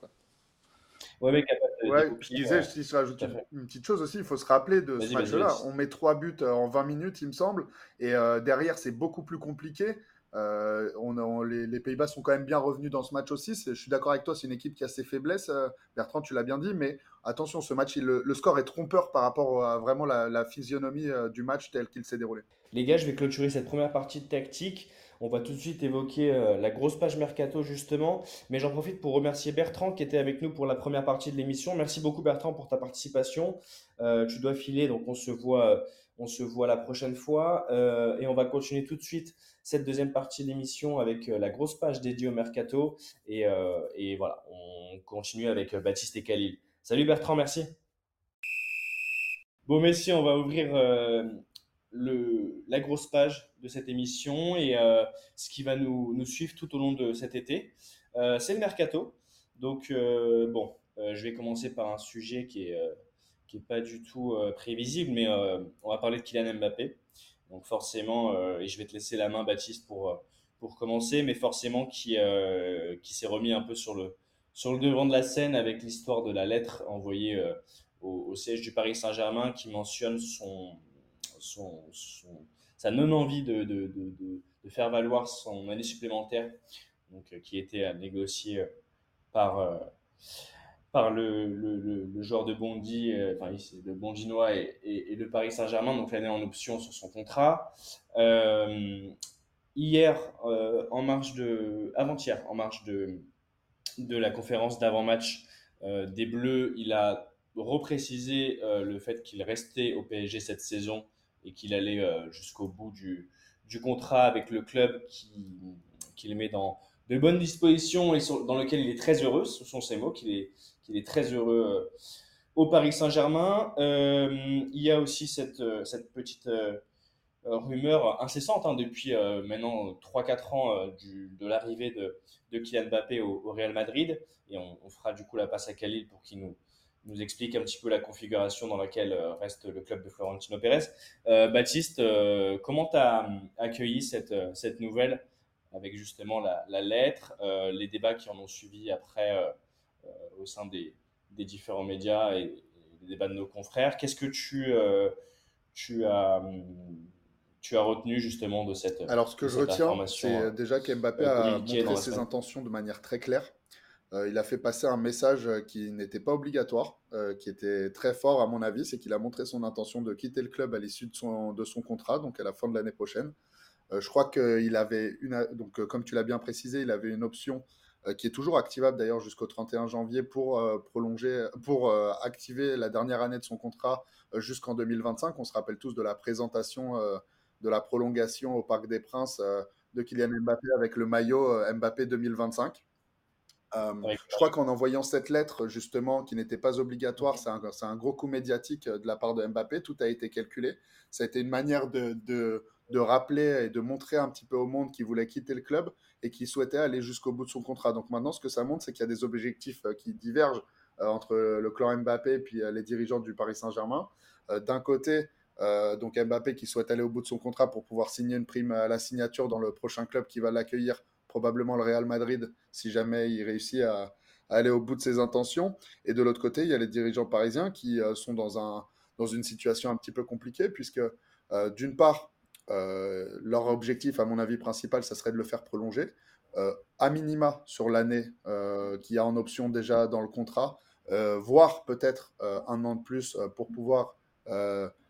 Ouais, mais ouais, je disais, si je rajoute une, une, petite chose aussi, il faut se rappeler de ce match-là. On met trois buts en 20 minutes, il me semble, et euh, derrière, c'est beaucoup plus compliqué. Euh, on, les, Pays-Bas sont quand même bien revenus dans ce match aussi. Je suis d'accord avec toi, c'est une équipe qui a ses faiblesses. Euh, Bertrand, tu l'as bien dit, mais attention, ce match, le, score est trompeur par rapport à vraiment la, physionomie euh, du match tel qu'il s'est déroulé. Les gars, je vais clôturer cette première partie de tactique. On va tout de suite évoquer la grosse page Mercato justement, mais j'en profite pour remercier Bertrand qui était avec nous pour la première partie de l'émission. Merci beaucoup Bertrand pour ta participation. Tu dois filer, donc on se voit, on se voit la prochaine fois euh, et on va continuer tout de suite cette deuxième partie de l'émission avec euh, la grosse page dédiée au Mercato et, euh, voilà, on continue avec Baptiste et Khalil. Salut Bertrand, merci. Bon messieurs, on va ouvrir la grosse page de cette émission et ce qui va nous, nous, suivre tout au long de cet été. C'est le mercato. Donc, bon, je vais commencer par un sujet qui est, qui est pas du tout prévisible, mais on va parler de Kylian Mbappé. Donc, forcément, et je vais te laisser la main, Baptiste, pour, pour commencer, mais forcément qui, qui s'est remis un peu sur le, sur le devant de la scène avec l'histoire de la lettre envoyée au, siège du Paris Saint-Germain qui mentionne son son, sa non-envie de, de, de, faire valoir son année supplémentaire, donc, euh, qui était à négocier par, euh, par le, le, joueur de Bondy, euh, enfin, le Bondinois et, et, le Paris Saint-Germain, donc l'année en option sur son contrat. Euh, hier, en marge de, avant-hier, en marge de, de la conférence d'avant-match des Bleus, il a reprécisé le fait qu'il restait au PSG cette saison et qu'il allait euh, jusqu'au bout du, du, contrat avec le club qui, qui le met dans de bonnes dispositions et dans lequel il est très heureux, ce sont ses mots, qu'il est, qu'il est très heureux euh, au Paris Saint-Germain. Euh, il y a aussi cette, cette petite rumeur incessante hein, depuis maintenant 3-4 ans de l'arrivée de, Kylian Mbappé au, Real Madrid et on, fera du coup la passe à Khalil pour qu'il nous, explique un petit peu la configuration dans laquelle reste le club de Florentino Pérez. Euh, Baptiste, euh, comment tu as accueilli cette, nouvelle avec justement la, lettre, euh, les débats qui en ont suivi après au sein des, des, différents médias et, et, les débats de nos confrères Qu'est-ce que tu, tu, as, tu as retenu justement de cette Alors, ce que je retiens, c'est déjà qu'Mbappé a montré ses intentions de manière très claire. il a fait passer un message qui n'était pas obligatoire, qui était très fort à mon avis, c'est qu'il a montré son intention de quitter le club à l'issue de son, de son contrat, donc à la fin de l'année prochaine. je crois qu'il avait une, donc comme tu l'as bien précisé, il avait une option qui est toujours activable d'ailleurs jusqu'au 31 janvier pour prolonger, pour activer la dernière année de son contrat jusqu'en 2025. On se rappelle tous de la présentation de la prolongation au Parc des Princes de Kylian Mbappé avec le maillot Mbappé 2025. je crois qu'en envoyant cette lettre, justement, qui n'était pas obligatoire, c'est un, un, gros coup médiatique de la part de Mbappé, tout a été calculé. Ça a été une manière de, de, de rappeler et de montrer un petit peu au monde qu'il voulait quitter le club et qu'il souhaitait aller jusqu'au bout de son contrat. Donc maintenant, ce que ça montre, c'est qu'il y a des objectifs euh, qui divergent euh, entre le clan Mbappé et puis euh, les dirigeants du Paris Saint-Germain. D'un côté, donc Mbappé qui souhaite aller au bout de son contrat pour pouvoir signer une prime à la signature dans le prochain club qui va l'accueillir, probablement le Real Madrid, si jamais il réussit à, aller au bout de ses intentions. Et de l'autre côté, il y a les dirigeants parisiens qui sont dans, un, dans une situation un petit peu compliquée, puisque d'une part, euh, leur objectif, à mon avis principal, ça serait de le faire prolonger, euh, à minima sur l'année euh, qui a en option déjà dans le contrat, voire peut-être un an de plus pour pouvoir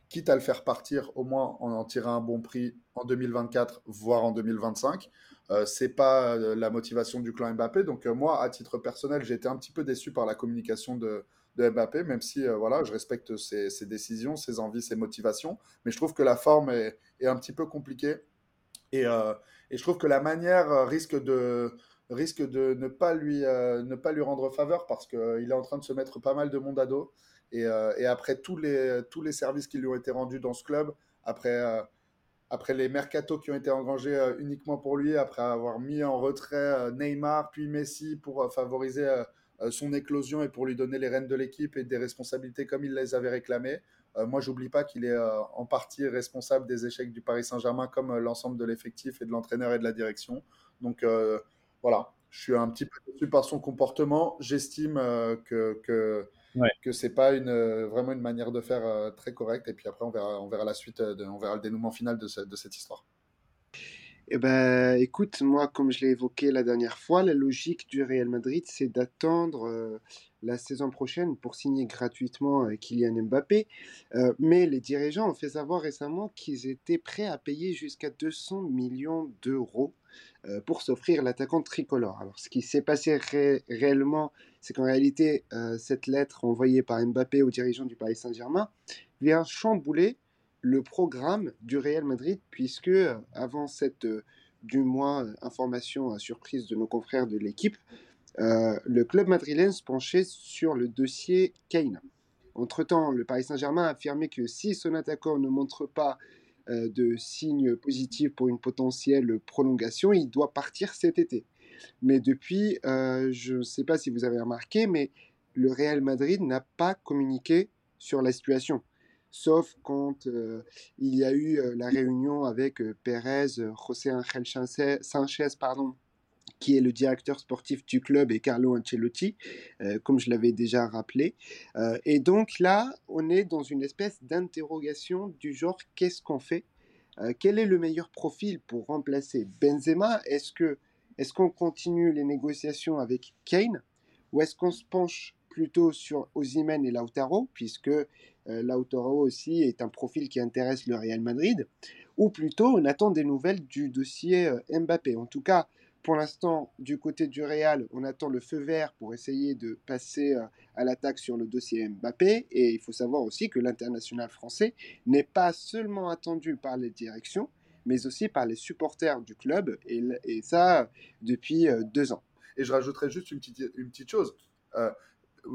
quitte à le faire partir, au moins en en tirer un bon prix en 2024, voire en 2025. Euh, c'est pas la motivation du clan Mbappé. Donc moi, à titre personnel, j'ai été un petit peu déçu par la communication de, de Mbappé, même si euh, voilà, je respecte ses, décisions, ses envies, ses motivations. Mais je trouve que la forme est, un petit peu compliquée. Et, euh, et, je trouve que la manière risque de, risque de ne, pas lui, euh, ne pas lui rendre faveur parce qu'il est en train de se mettre pas mal de monde à dos. Et, et après tous les, tous les services qui lui ont été rendus dans ce club, après après les mercatos qui ont été engagés uniquement pour lui, après avoir mis en retrait Neymar puis Messi pour favoriser euh, son éclosion et pour lui donner les rênes de l'équipe et des responsabilités comme il les avait réclamées. Euh, moi, j'oublie pas qu'il est euh, en partie responsable des échecs du Paris Saint-Germain, comme l'ensemble de l'effectif et de l'entraîneur et de la direction. Donc voilà, je suis un petit peu déçu par son comportement. J'estime que que que c'est pas une vraiment une manière de faire très correcte. Et puis après, on verra on verra la suite, on verra le dénouement final de cette histoire. Eh ben, écoute, moi, comme je l'ai évoqué la dernière fois, la logique du Real Madrid, c'est d'attendre euh, la saison prochaine pour signer gratuitement euh, Kylian Mbappé. Euh, mais les dirigeants ont fait savoir récemment qu'ils étaient prêts à payer jusqu'à 200 millions d'euros pour s'offrir l'attaquant tricolore. Alors, ce qui s'est passé réellement, c'est qu'en réalité, cette lettre envoyée par Mbappé aux dirigeants du Paris Saint-Germain vient chambouler le programme du Real Madrid, puisque euh, avant cette, euh, du moins, euh, information à surprise de nos confrères de l'équipe, le club madrilène se penchait sur le dossier Kane. Entre-temps, le Paris Saint-Germain a affirmé que si son attaquant ne montre pas de signes positifs pour une potentielle prolongation, il doit partir cet été. Mais depuis, je ne sais pas si vous avez remarqué, mais le Real Madrid n'a pas communiqué sur la situation sauf quand euh, il y a eu euh, la réunion avec euh, Pérez, José Ángel Sanchez, pardon, qui est le directeur sportif du club, et Carlo Ancelotti, comme je l'avais déjà rappelé. et donc là, on est dans une espèce d'interrogation du genre qu'est-ce qu'on fait? Quel est le meilleur profil pour remplacer Benzema? Est-ce que est-ce qu'on continue les négociations avec Kane? Ou est-ce qu'on se penche plutôt sur Osimhen et Lautaro, puisque Lautaro aussi est un profil qui intéresse le Real Madrid, ou plutôt on attend des nouvelles du dossier euh, Mbappé. En tout cas, pour l'instant, du côté du Real, on attend le feu vert pour essayer de passer euh, à l'attaque sur le dossier Mbappé. Et il faut savoir aussi que l'international français n'est pas seulement attendu par les directions, mais aussi par les supporters du club, et, ça depuis deux ans. Et je rajouterais juste une petite chose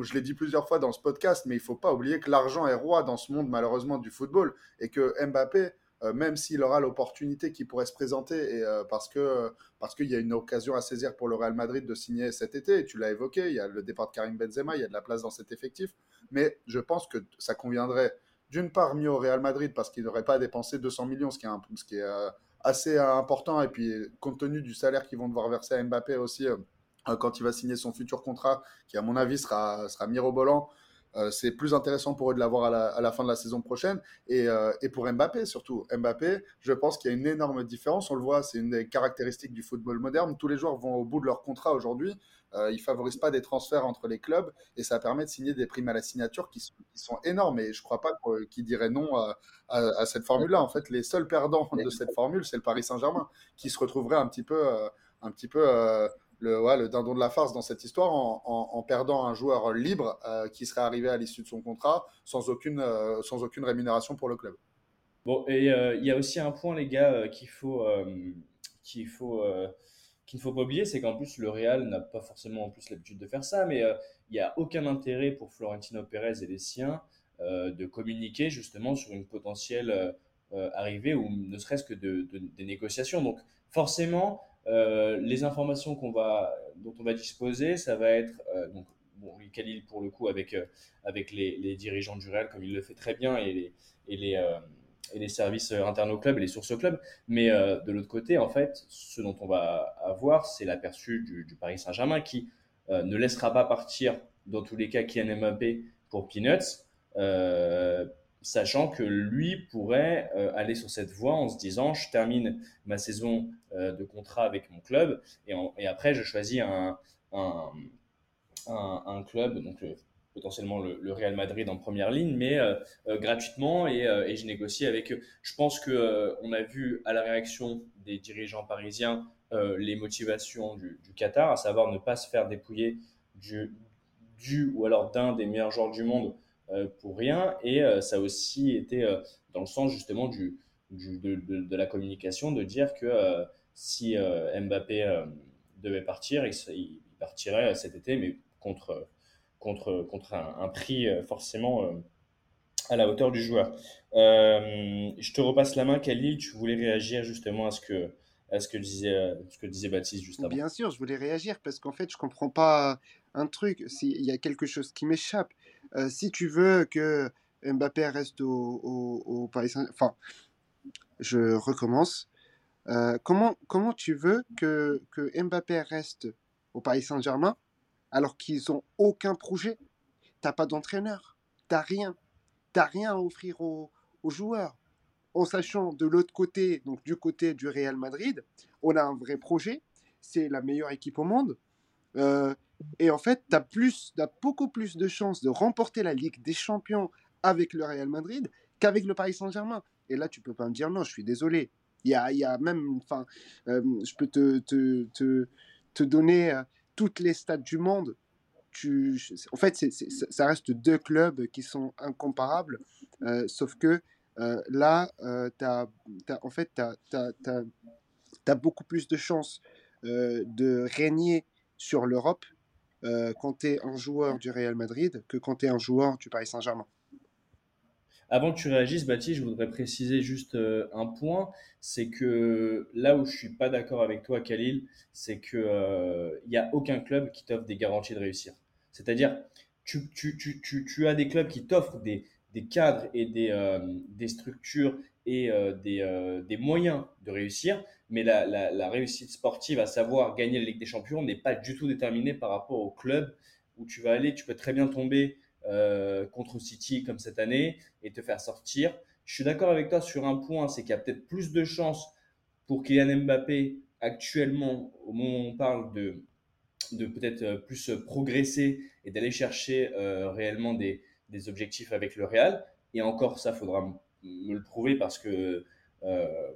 je l'ai dit plusieurs fois dans ce podcast, mais il ne faut pas oublier que l'argent est roi dans ce monde, malheureusement, du football. Et que Mbappé, euh, même s'il aura l'opportunité qui pourrait se présenter, et, euh, parce qu'il parce qu'il y a une occasion à saisir pour le Real Madrid de signer cet été, et tu l'as évoqué, il y a le départ de Karim Benzema, il y a de la place dans cet effectif. Mais je pense que ça conviendrait d'une part mieux au Real Madrid parce qu'il n'aurait pas dépensé 200 millions, ce qui est, euh, assez important. Et puis, compte tenu du salaire qu'ils vont devoir verser à Mbappé aussi, quand il va signer son futur contrat, qui à mon avis sera, sera mirobolant. euh, c'est plus intéressant pour eux de l'avoir à la, à la fin de la saison prochaine. Et, euh, et pour Mbappé surtout. Mbappé, je pense qu'il y a une énorme différence. On le voit, c'est une des caractéristiques du football moderne. Tous les joueurs vont au bout de leur contrat aujourd'hui. Euh, ils ne favorisent pas des transferts entre les clubs et ça permet de signer des primes à la signature qui sont, énormes. Et je ne crois pas qu'ils diraient non à, à, à cette formule-là. En fait, les seuls perdants de cette formule, c'est le Paris Saint-Germain qui se retrouverait un petit peu, euh, un petit peu euh, le, dindon de la farce dans cette histoire en, perdant un joueur libre euh, qui serait arrivé à l'issue de son contrat sans aucune, euh, sans aucune rémunération pour le club. Bon, et euh, il y a aussi un point, les gars, qu'il faut, qu'il faut, qu'il ne faut pas oublier, c'est qu'en plus, le Real n'a pas forcément en plus l'habitude de faire ça, mais il n'y a aucun intérêt pour Florentino Pérez et les siens de communiquer justement sur une potentielle arrivée ou ne serait-ce que de, des négociations. Donc, forcément, euh, les informations dont on va disposer, ça va être euh, donc bon, Khalil pour le coup avec euh, avec les, dirigeants du Real comme il le fait très bien et les et les euh, et les services internes au club et les sources au club. Mais de l'autre côté, en fait, ce dont on va avoir, c'est l'aperçu du, du, Paris Saint-Germain qui ne laissera pas partir dans tous les cas Kylian Mbappé pour peanuts sachant que lui pourrait euh, aller sur cette voie en se disant je termine ma saison euh, de contrat avec mon club et, et, après je choisis un, un, un, club, donc euh, potentiellement le, Real Madrid en première ligne, mais gratuitement et, et, je négocie avec eux. Je pense que on a vu à la réaction des dirigeants parisiens les motivations du, du, Qatar, à savoir ne pas se faire dépouiller du, du ou alors d'un des meilleurs joueurs du monde pour rien. Et euh, ça a aussi été euh, dans le sens justement du, de, de, de, la communication, de dire que si Mbappé devait partir, il, il, partirait cet été, mais contre, contre, contre un, prix forcément à la hauteur du joueur. Euh, je te repasse la main, Khalil. Tu voulais réagir justement à ce que, à ce que disait, que disait Baptiste juste avant. Bien sûr, je voulais réagir parce qu'en fait, je comprends pas un truc. S'il y a quelque chose qui m'échappe, euh, si tu veux que Mbappé reste au, Paris Saint, enfin, je recommence. Euh, comment, comment tu veux que, que Mbappé reste au Paris Saint-Germain alors qu'ils ont aucun projet? T'as pas d'entraîneur, t'as rien, t'as rien à offrir aux, aux joueurs. En sachant de l'autre côté, donc du côté du Real Madrid, on a un vrai projet, c'est la meilleure équipe au monde. Euh, et en fait, tu as, plus, as beaucoup plus de chances de remporter la Ligue des Champions avec le Real Madrid qu'avec le Paris Saint-Germain. Et là, tu peux pas me dire non, je suis désolé. Il y a, y a même, enfin, euh, je peux te, te, te, te donner euh, toutes les stats du monde. Tu, en fait, ça reste deux clubs qui sont incomparables, euh, sauf que euh, là, euh, as, as, en fait, tu as, as, beaucoup plus de chances de régner sur l'Europe euh, quand tu es un joueur du Real Madrid que quand tu es un joueur du Paris Saint-Germain. Avant que tu réagisses, Baptiste, je voudrais préciser juste euh, un point, c'est que là où je suis pas d'accord avec toi, Khalil, c'est que il euh, n'y a aucun club qui t'offre des garanties de réussir. C'est-à-dire, tu, tu, tu, tu, as des clubs qui t'offrent des, des cadres et des, euh, des structures et euh, des, euh, des moyens de réussir, mais la, la, réussite sportive, à savoir gagner la Ligue des Champions, n'est pas du tout déterminée par rapport au club où tu vas aller. Tu peux très bien tomber contre City comme cette année et te faire sortir. Je suis d'accord avec toi sur un point, c'est qu'il y a peut-être plus de chances pour Kylian Mbappé actuellement, au moment où on parle de, de peut-être plus progresser et d'aller chercher réellement des, des objectifs avec le Real. Et encore, ça, faudra me le prouver parce que euh,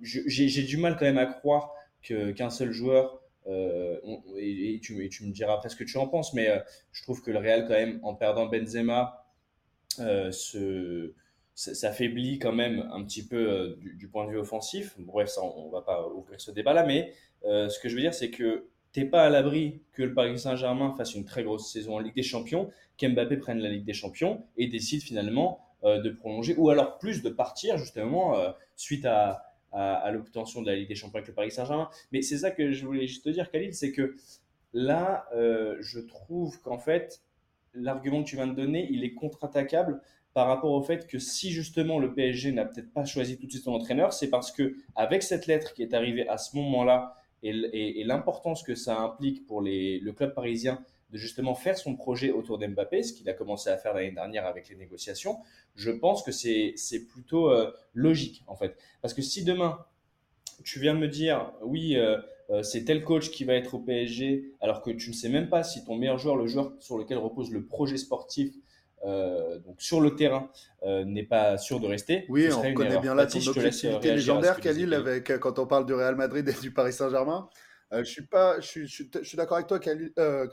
j'ai du mal quand même à croire qu'un qu seul joueur, euh, et, tu, me diras après ce que tu en penses, mais euh, je trouve que le Real, quand même, en perdant Benzema, s'affaiblit quand même un petit peu du, point de vue offensif. Bref, ça, on, va pas ouvrir ce débat-là, mais ce que je veux dire, c'est que t'es pas à l'abri que le Paris Saint-Germain fasse une très grosse saison en Ligue des Champions, qu'Mbappé prenne la Ligue des Champions et décide finalement euh, de prolonger ou alors plus de partir justement euh, suite à, l'obtention de la Ligue des Champions avec le Paris Saint-Germain. Mais c'est ça que je voulais juste te dire, Khalil, c'est que là, euh, je trouve qu'en fait, l'argument que tu viens de donner, il est contre-attaquable par rapport au fait que si justement le PSG n'a peut-être pas choisi tout de suite son entraîneur, c'est parce que avec cette lettre qui est arrivée à ce moment-là et, l'importance que ça implique pour le club parisien de justement faire son projet autour d'Mbappé, ce qu'il a commencé à faire l'année dernière avec les négociations, je pense que c'est plutôt logique en fait. Parce que si demain, tu viens me dire, oui, c'est tel coach qui va être au PSG, alors que tu ne sais même pas si ton meilleur joueur, le joueur sur lequel repose le projet sportif, euh, donc sur le terrain euh, n'est pas sûr de rester. Oui, on connaît bien là ton objectivité légendaire, Khalil, avec, quand on parle du Real Madrid et du Paris Saint-Germain. Euh, je suis pas, je suis, je suis, d'accord avec toi,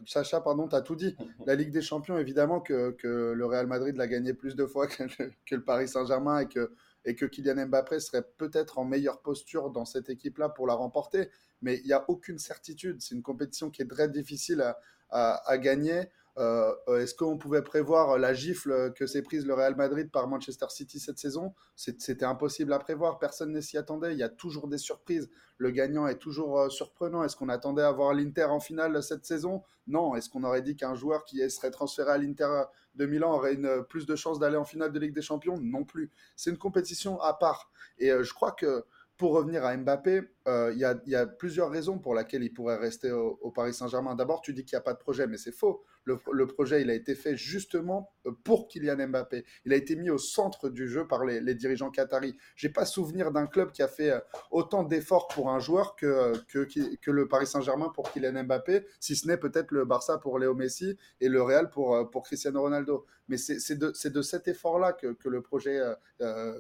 Sacha. Pardon, tu as tout dit. La Ligue des Champions, évidemment que, que le Real Madrid l'a gagné plus de fois que, que le Paris Saint-Germain et que et que Kylian Mbappé serait peut-être en meilleure posture dans cette équipe-là pour la remporter. Mais il n'y a aucune certitude. C'est une compétition qui est très difficile à, à, à gagner. Euh, euh, est-ce qu'on pouvait prévoir la gifle que s'est prise le Real Madrid par Manchester City cette saison? C'était impossible à prévoir, personne ne s'y attendait, il y a toujours des surprises, le gagnant est toujours euh, surprenant. Est-ce qu'on attendait à voir l'Inter en finale cette saison? Non. Est-ce qu'on aurait dit qu'un joueur qui serait transféré à l'Inter de Milan aurait plus de chances d'aller en finale de Ligue des Champions? Non plus. C'est une compétition à part. Et je crois que pour revenir à Mbappé, il y, a plusieurs raisons pour lesquelles il pourrait rester au, Paris Saint-Germain. D'abord, tu dis qu'il n'y a pas de projet, mais c'est faux. Le, projet, il a été fait justement euh, pour Kylian Mbappé. Il a été mis au centre du jeu par les, dirigeants qataris. J'ai pas souvenir d'un club qui a fait euh, autant d'efforts pour un joueur que, que, le Paris Saint-Germain pour Kylian Mbappé, si ce n'est peut-être le Barça pour Léo Messi et le Real pour, pour Cristiano Ronaldo. Mais c'est de, de, cet effort-là que, que, le projet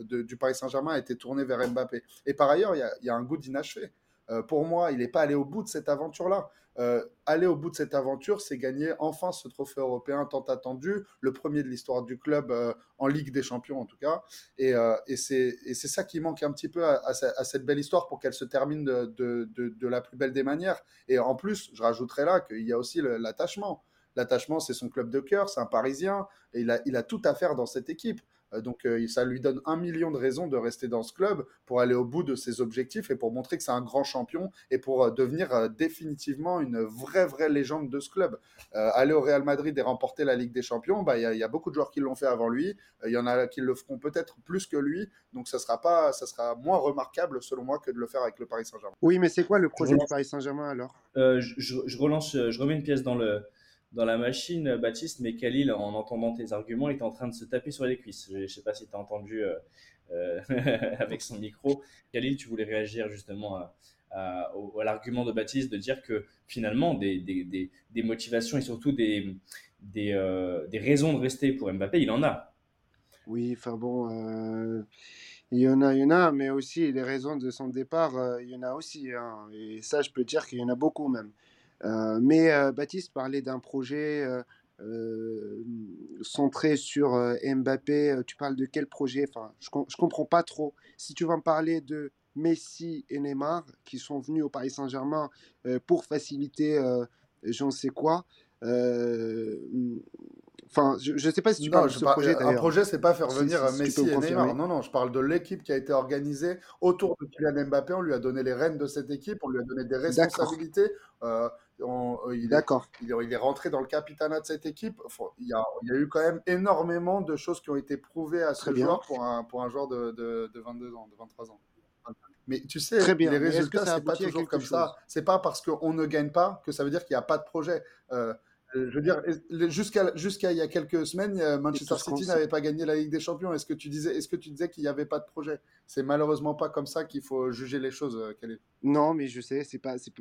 du Paris Saint-Germain a été tourné vers Mbappé. Et par ailleurs, il y a, un goût d'inachevé. Euh, pour moi, il n'est pas allé au bout de cette aventure-là. Euh, aller au bout de cette aventure, c'est gagner enfin ce trophée européen tant attendu, le premier de l'histoire du club euh, en Ligue des Champions en tout cas. Et, c'est ça qui manque un petit peu à, cette belle histoire pour qu'elle se termine de, la plus belle des manières. Et en plus, je rajouterai là qu'il y a aussi l'attachement. L'attachement, c'est son club de cœur, c'est un Parisien, et il a tout à faire dans cette équipe. Euh, donc euh, ça lui donne un million de raisons de rester dans ce club pour aller au bout de ses objectifs et pour montrer que c'est un grand champion et pour euh, devenir définitivement une vraie, vraie légende de ce club. aller au Real Madrid et remporter la Ligue des Champions, bah, il y, a beaucoup de joueurs qui l'ont fait avant lui. Il y en a qui le feront peut-être plus que lui. Donc ça sera, pas, ça sera moins remarquable selon moi que de le faire avec le Paris Saint-Germain. Oui, mais c'est quoi le projet du Paris Saint-Germain alors? Je, relance, je remets une pièce dans le, dans la machine, Baptiste, mais Khalil, en entendant tes arguments, est en train de se taper sur les cuisses. Je ne sais pas si tu as entendu euh, euh, avec son micro. Khalil, tu voulais réagir justement à, l'argument de Baptiste de dire que finalement, des, motivations et surtout des, euh, des, raisons de rester pour Mbappé, il en a. Oui, enfin bon, il y en a, il y en a, mais aussi les raisons de son départ, il y en a aussi. Hein. et ça, je peux dire qu'il y en a beaucoup même. Euh, mais euh, Baptiste parlait d'un projet euh, centré sur Mbappé. Tu parles de quel projet? Enfin, je ne comprends pas trop. Si tu vas me parler de Messi et Neymar qui sont venus au Paris Saint-Germain pour faciliter je ne sais quoi. Enfin, je ne sais pas si tu parles de ce projet. Un projet, c'est pas faire venir Messi et Neymar. Non, non, je parle de l'équipe qui a été organisée autour de Kylian Mbappé. On lui a donné les rênes de cette équipe, on lui a donné des responsabilités. Euh, euh, il, est, il, il, est rentré dans le capitanat de cette équipe. Il y, a, il y, a, eu quand même énormément de choses qui ont été prouvées à ce joueur pour un, pour un joueur de, de, de, 22 ans, de 23 ans. Mais tu sais, Très bien. les résultats, c'est pas toujours comme ça. C'est pas parce qu'on ne gagne pas que ça veut dire qu'il n'y a pas de projet. Euh, je veux dire, jusqu'à jusqu'à il y a quelques semaines, Manchester City n'avait pas gagné la Ligue des Champions. Est-ce que tu disais, est-ce que tu disais qu'il n'y avait pas de projet? C'est malheureusement pas comme ça qu'il faut juger les choses. Euh, non, mais je sais, c'est pas, c'est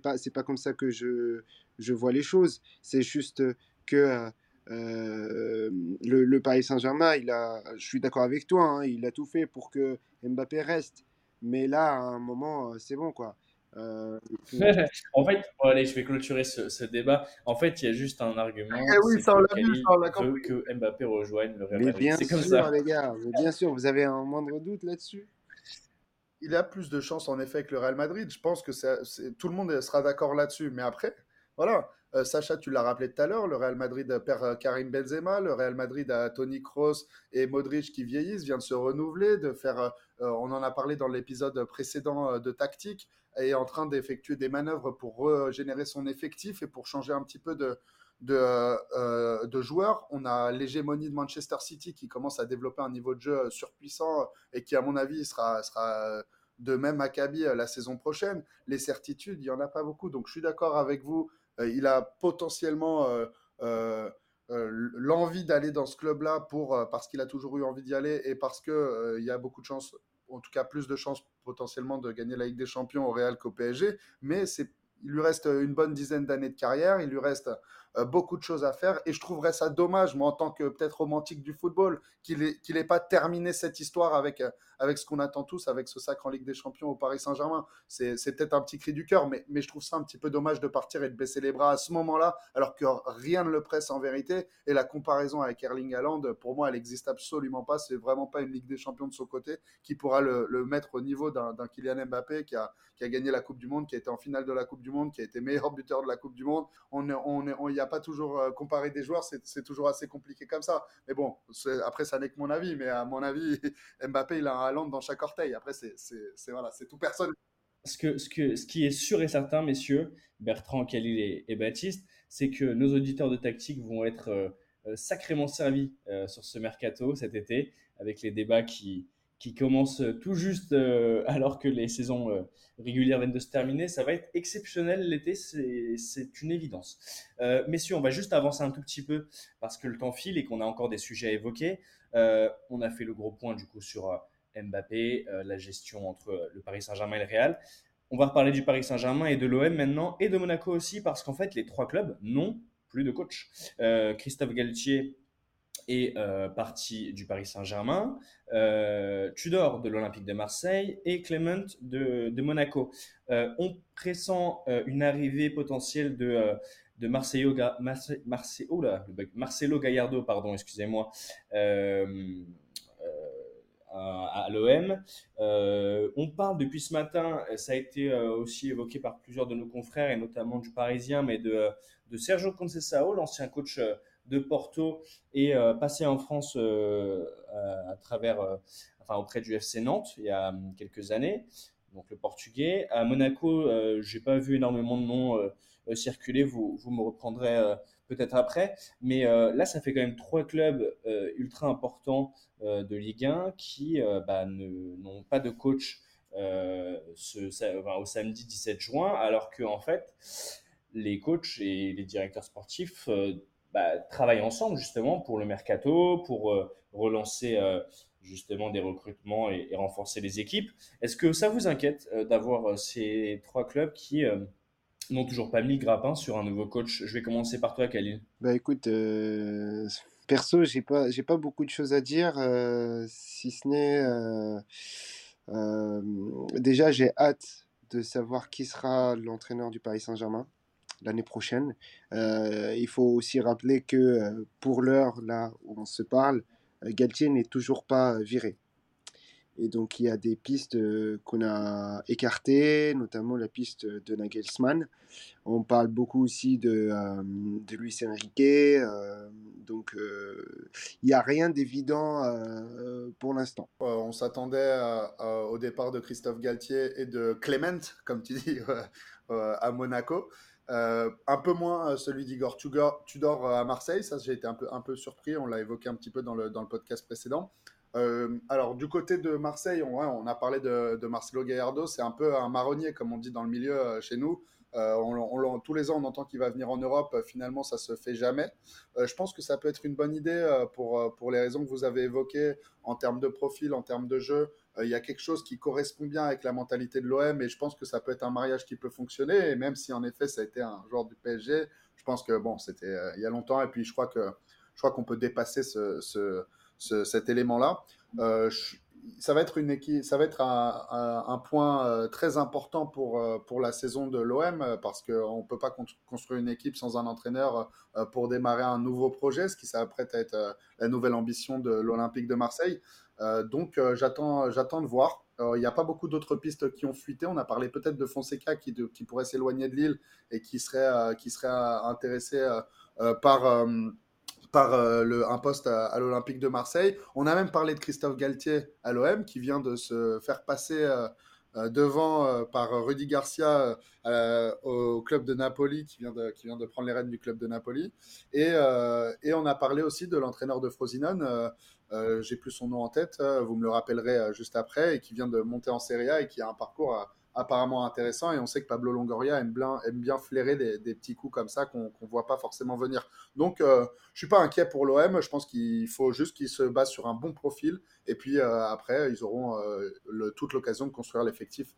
pas, c'est pas comme ça que je je vois les choses. C'est juste que euh, euh, le, le, Paris Saint-Germain, il a, je suis d'accord avec toi, hein, il a tout fait pour que Mbappé reste. Mais là, à un moment, c'est bon quoi. Euh, en fait, allez, je vais clôturer ce, débat. En fait, il y a juste un argument. Eh oui, ça, on l'a vu, que Mbappé rejoigne le Real Madrid. C'est comme ça. les gars, bien sûr, vous avez un moindre doute là-dessus Il a plus de chance en effet que le Real Madrid. Je pense que tout le monde sera d'accord là-dessus. Mais après, voilà. Euh, Sacha, tu l'as rappelé tout à l'heure, le Real Madrid perd euh, Karim Benzema, le Real Madrid a Tony Kroos et Modric qui vieillissent, vient de se renouveler, de faire, on en a parlé dans l'épisode précédent de tactique, est en train d'effectuer des manœuvres pour régénérer son effectif et pour changer un petit peu de, euh, joueurs. On a l'hégémonie de Manchester City qui commence à développer un niveau de jeu surpuissant et qui, à mon avis, sera, sera de même acabit la saison prochaine. Les certitudes, il n'y en a pas beaucoup. Donc, je suis d'accord avec vous. Il a potentiellement l'envie d'aller dans ce club-là parce qu'il a toujours eu envie d'y aller et parce que il y a beaucoup de chances, en tout cas plus de chances potentiellement de gagner la Ligue des Champions au Real qu'au PSG. Mais il lui reste une bonne dizaine d'années de carrière, il lui reste euh, beaucoup de choses à faire. Et je trouverais ça dommage, moi, en tant que peut-être romantique du football, qu'il n'ait pas terminé cette histoire avec, euh, avec ce qu'on attend tous, avec ce sacre en Ligue des Champions au Paris Saint-Germain. C'est peut-être un petit cri du cœur, mais, mais je trouve ça un petit peu dommage de partir et de baisser les bras à ce moment-là, alors que rien ne le presse en vérité. Et la comparaison avec Erling Haaland, pour moi, elle n'existe absolument pas. C'est vraiment pas une Ligue des Champions de son côté qui pourra le, mettre au niveau d'un Kylian Mbappé qui a, qui a gagné la Coupe du Monde, qui a été en finale de la Coupe du Monde, qui a été meilleur buteur de la Coupe du Monde. On, on, on y a pas toujours euh, comparé des joueurs, c'est toujours assez compliqué comme ça. Mais bon, après, ça n'est que mon avis. Mais à mon avis, Mbappé, il a un Haaland dans chaque orteil. Après, c'est voilà, tout personne. Ce, que, ce, que, ce qui est sûr et certain, messieurs, Bertrand, Khalil et, Baptiste, c'est que nos auditeurs de tactique vont être euh, euh, sacrément servis sur ce mercato cet été, avec les débats qui, qui commence tout juste euh, alors que les saisons euh, régulières viennent de se terminer. Ça va être exceptionnel l'été, c'est une évidence. Euh, messieurs, on va juste avancer un tout petit peu parce que le temps file et qu'on a encore des sujets à évoquer. on a fait le gros point du coup sur Mbappé, la gestion entre le Paris Saint-Germain et le Real. On va reparler du Paris Saint-Germain et de l'OM maintenant et de Monaco aussi parce qu'en fait les trois clubs n'ont plus de coach. Christophe Galtier est euh, parti du Paris Saint-Germain, euh, Tudor de l'Olympique de Marseille et Clement de, Monaco. Euh, on pressent une arrivée potentielle de, de Marcelo, Marcelo Gallardo, pardon, excusez-moi, à, l'OM. on parle depuis ce matin, ça a été aussi évoqué par plusieurs de nos confrères et notamment du Parisien, mais de, de Sergio Conceição, l'ancien coach de Porto et euh, passé en France euh, à, travers, euh, enfin auprès du FC Nantes il y a hum, quelques années. Donc le portugais. À Monaco, j'ai pas vu énormément de noms circuler. Vous, vous me reprendrez peut-être après. Mais là, ça fait quand même trois clubs ultra importants de Ligue 1 qui bah, n'ont pas de coach au samedi 17 juin, alors que en fait, les coachs et les directeurs sportifs bah, travaillent ensemble justement pour le mercato, pour euh, relancer euh, justement des recrutements et, renforcer les équipes. Est-ce que ça vous inquiète euh, d'avoir ces trois clubs qui n'ont toujours pas mis grappin sur un nouveau coach? Je vais commencer par toi, Khalil. Bah écoute, perso, j'ai pas, j'ai pas beaucoup de choses à dire, si ce n'est déjà j'ai hâte de savoir qui sera l'entraîneur du Paris Saint-Germain l'année prochaine. Euh, il faut aussi rappeler que euh, pour l'heure, là où on se parle, euh, Galtier n'est toujours pas viré. Et donc il y a des pistes qu'on a écartées, notamment la piste de Nagelsmann. On parle beaucoup aussi de, de Luis Enrique. donc il n'y a rien d'évident pour l'instant. on s'attendait au départ de Christophe Galtier et de Clement, comme tu dis, à Monaco. Euh, un peu moins euh, celui d'Igor Tudor, euh, à Marseille, ça j'ai été un peu, un peu surpris, on l'a évoqué un petit peu dans le, dans le podcast précédent. alors du côté de Marseille, on, a parlé de, de, Marcelo Gallardo, c'est un peu un marronnier comme on dit dans le milieu chez nous. On, tous les ans on entend qu'il va venir en Europe, finalement ça se fait jamais. je pense que ça peut être une bonne idée pour, pour les raisons que vous avez évoquées en termes de profil, en termes de jeu, euh, il y a quelque chose qui correspond bien avec la mentalité de l'OM et je pense que ça peut être un mariage qui peut fonctionner. Et même si en effet ça a été un joueur du PSG, je pense que bon, c'était euh, il y a longtemps et puis je crois que je crois qu'on peut dépasser ce, ce, cet élément-là. Euh, ça va être une ça va être un, point très important pour pour la saison de l'OM parce qu'on ne peut pas construire une équipe sans un entraîneur pour démarrer un nouveau projet, ce qui s'apprête à être la nouvelle ambition de l'Olympique de Marseille. Euh, donc euh, j'attends, de voir. Euh, il n'y a pas beaucoup d'autres pistes qui ont fuité. On a parlé peut-être de Fonseca qui, qui pourrait s'éloigner de Lille et qui serait, qui serait intéressé par, par le, un poste à, l'Olympique de Marseille. On a même parlé de Christophe Galtier à l'OM qui vient de se faire passer devant par Rudy Garcia au club de Napoli qui vient de, prendre les rênes du club de Napoli. Et, on a parlé aussi de l'entraîneur de Frosinone. Euh, j'ai plus son nom en tête, euh, vous me le rappellerez euh, juste après, et qui vient de monter en Serie A et qui a un parcours apparemment intéressant. Et on sait que Pablo Longoria aime bien, aime bien flairer des, petits coups comme ça qu'on ne voit pas forcément venir. Donc, euh, je suis pas inquiet pour l'OM. Je pense qu'il faut juste qu'ils se basent sur un bon profil. Et puis euh, après, ils auront euh, toute l'occasion de construire l'effectif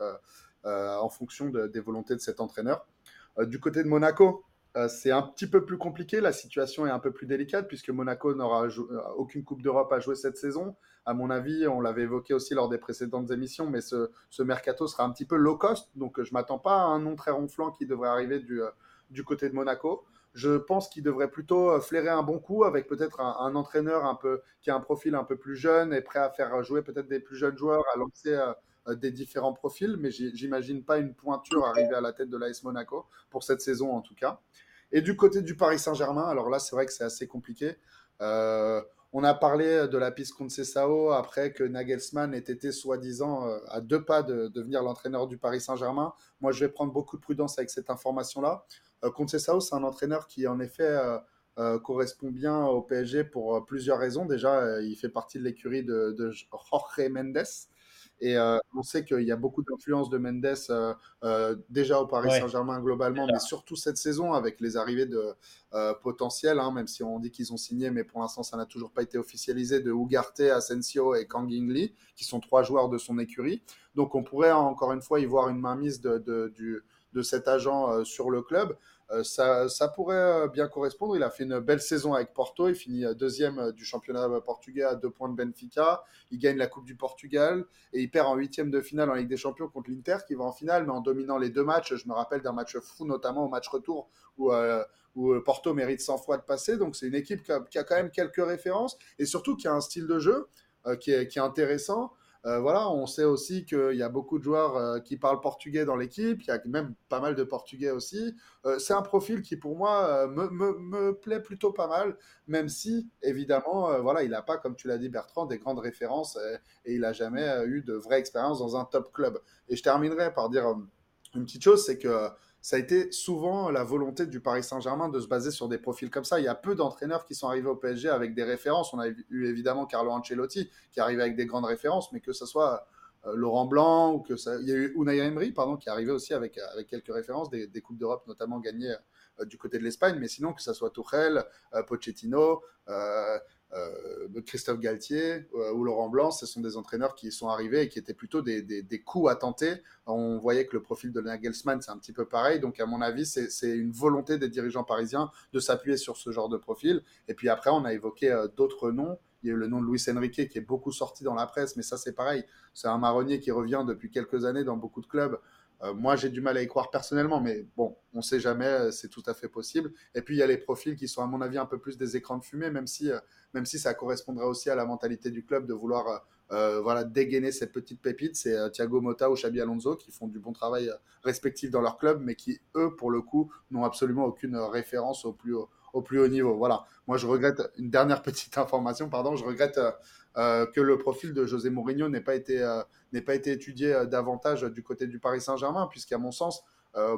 en fonction de, des volontés de cet entraîneur. du côté de Monaco, euh, c'est un petit peu plus compliqué, la situation est un peu plus délicate puisque Monaco n'aura euh, aucune Coupe d'Europe à jouer cette saison. À mon avis, on l'avait évoqué aussi lors des précédentes émissions, mais ce, mercato sera un petit peu low cost, donc je m'attends pas à un nom très ronflant qui devrait arriver du, euh, côté de Monaco. Je pense qu'il devrait plutôt flairer un bon coup avec peut-être un, entraîneur un peu qui a un profil un peu plus jeune et prêt à faire jouer peut-être des plus jeunes joueurs, à lancer des différents profils, mais j'imagine pas une pointure arriver à la tête de l'AS Monaco pour cette saison en tout cas. Et du côté du Paris Saint-Germain, alors là, c'est vrai que c'est assez compliqué. Euh, on a parlé de la piste Sao après que Nagelsmann ait été soi-disant euh, à deux pas de, devenir l'entraîneur du Paris Saint-Germain. Moi, je vais prendre beaucoup de prudence avec cette information-là. Euh, Sao, c'est un entraîneur qui, en effet, euh, correspond bien au PSG pour plusieurs raisons. Déjà, il fait partie de l'écurie de, de Jorge Mendes, et euh, on sait qu'il y a beaucoup d'influence de Mendes euh, euh, déjà au Paris Saint-Germain globalement, mais surtout cette saison avec les arrivées de potentiels, hein, même si on dit qu'ils ont signé, mais pour l'instant ça n'a toujours pas été officialisé, de Ugarte, Asensio et Kang Lee, qui sont trois joueurs de son écurie. Donc on pourrait encore une fois y voir une mainmise de, de, de cet agent sur le club. Euh, ça, pourrait euh, bien correspondre. Il a fait une belle saison avec Porto. Il finit euh, deuxième du championnat portugais à deux points de Benfica. Il gagne la Coupe du Portugal et il perd en huitième de finale en Ligue des Champions contre l'Inter qui va en finale, mais en dominant les deux matchs. Je me rappelle d'un match fou, notamment au match retour où, Porto mérite 100 fois de passer. Donc c'est une équipe qui a, quand même quelques références et surtout qui a un style de jeu qui est intéressant. Euh, voilà, on sait aussi qu'il y a beaucoup de joueurs euh, qui parlent portugais dans l'équipe, il y a même pas mal de portugais aussi. Euh, c'est un profil qui, pour moi, me, plaît plutôt pas mal, même si, évidemment, voilà, il n'a pas, comme tu l'as dit, Bertrand, des grandes références et il n'a jamais eu de vraie expérience dans un top club. Et je terminerai par dire une petite chose, c'est que ça a été souvent la volonté du Paris Saint-Germain de se baser sur des profils comme ça. Il y a peu d'entraîneurs qui sont arrivés au PSG avec des références. On a eu évidemment Carlo Ancelotti qui arrivait avec des grandes références, mais que ce soit euh, Laurent Blanc ou que ça, il y a eu Unai Emery pardon qui est arrivé aussi avec avec quelques références des, coupes d'Europe notamment gagnées euh, du côté de l'Espagne, mais sinon que ce soit Tuchel, euh, Pochettino. Euh, Christophe Galtier euh, ou Laurent Blanc, ce sont des entraîneurs qui sont arrivés et qui étaient plutôt des, des, coups à tenter. On voyait que le profil de Nagelsmann, c'est un petit peu pareil. Donc, à mon avis, c'est une volonté des dirigeants parisiens de s'appuyer sur ce genre de profil. Et puis après, on a évoqué euh, d'autres noms. Il y a eu le nom de Luis Enrique qui est beaucoup sorti dans la presse, mais ça, c'est pareil. C'est un marronnier qui revient depuis quelques années dans beaucoup de clubs. Euh, moi, j'ai du mal à y croire personnellement, mais bon, on ne sait jamais, euh, c'est tout à fait possible. Et puis, il y a les profils qui sont, à mon avis, un peu plus des écrans de fumée, même si, euh, même si ça correspondrait aussi à la mentalité du club de vouloir voilà, dégainer cette petite pépite. C'est Thiago Motta ou Xabi Alonso qui font du bon travail respectif dans leur club, mais qui, eux, pour le coup, n'ont absolument aucune référence au plus haut, au plus haut niveau. Voilà. Moi, je regrette une dernière petite information, pardon. Je regrette euh, que le profil de José Mourinho n'ait pas été, euh, pas été étudié euh, davantage du côté du Paris Saint-Germain, puisqu'à mon sens,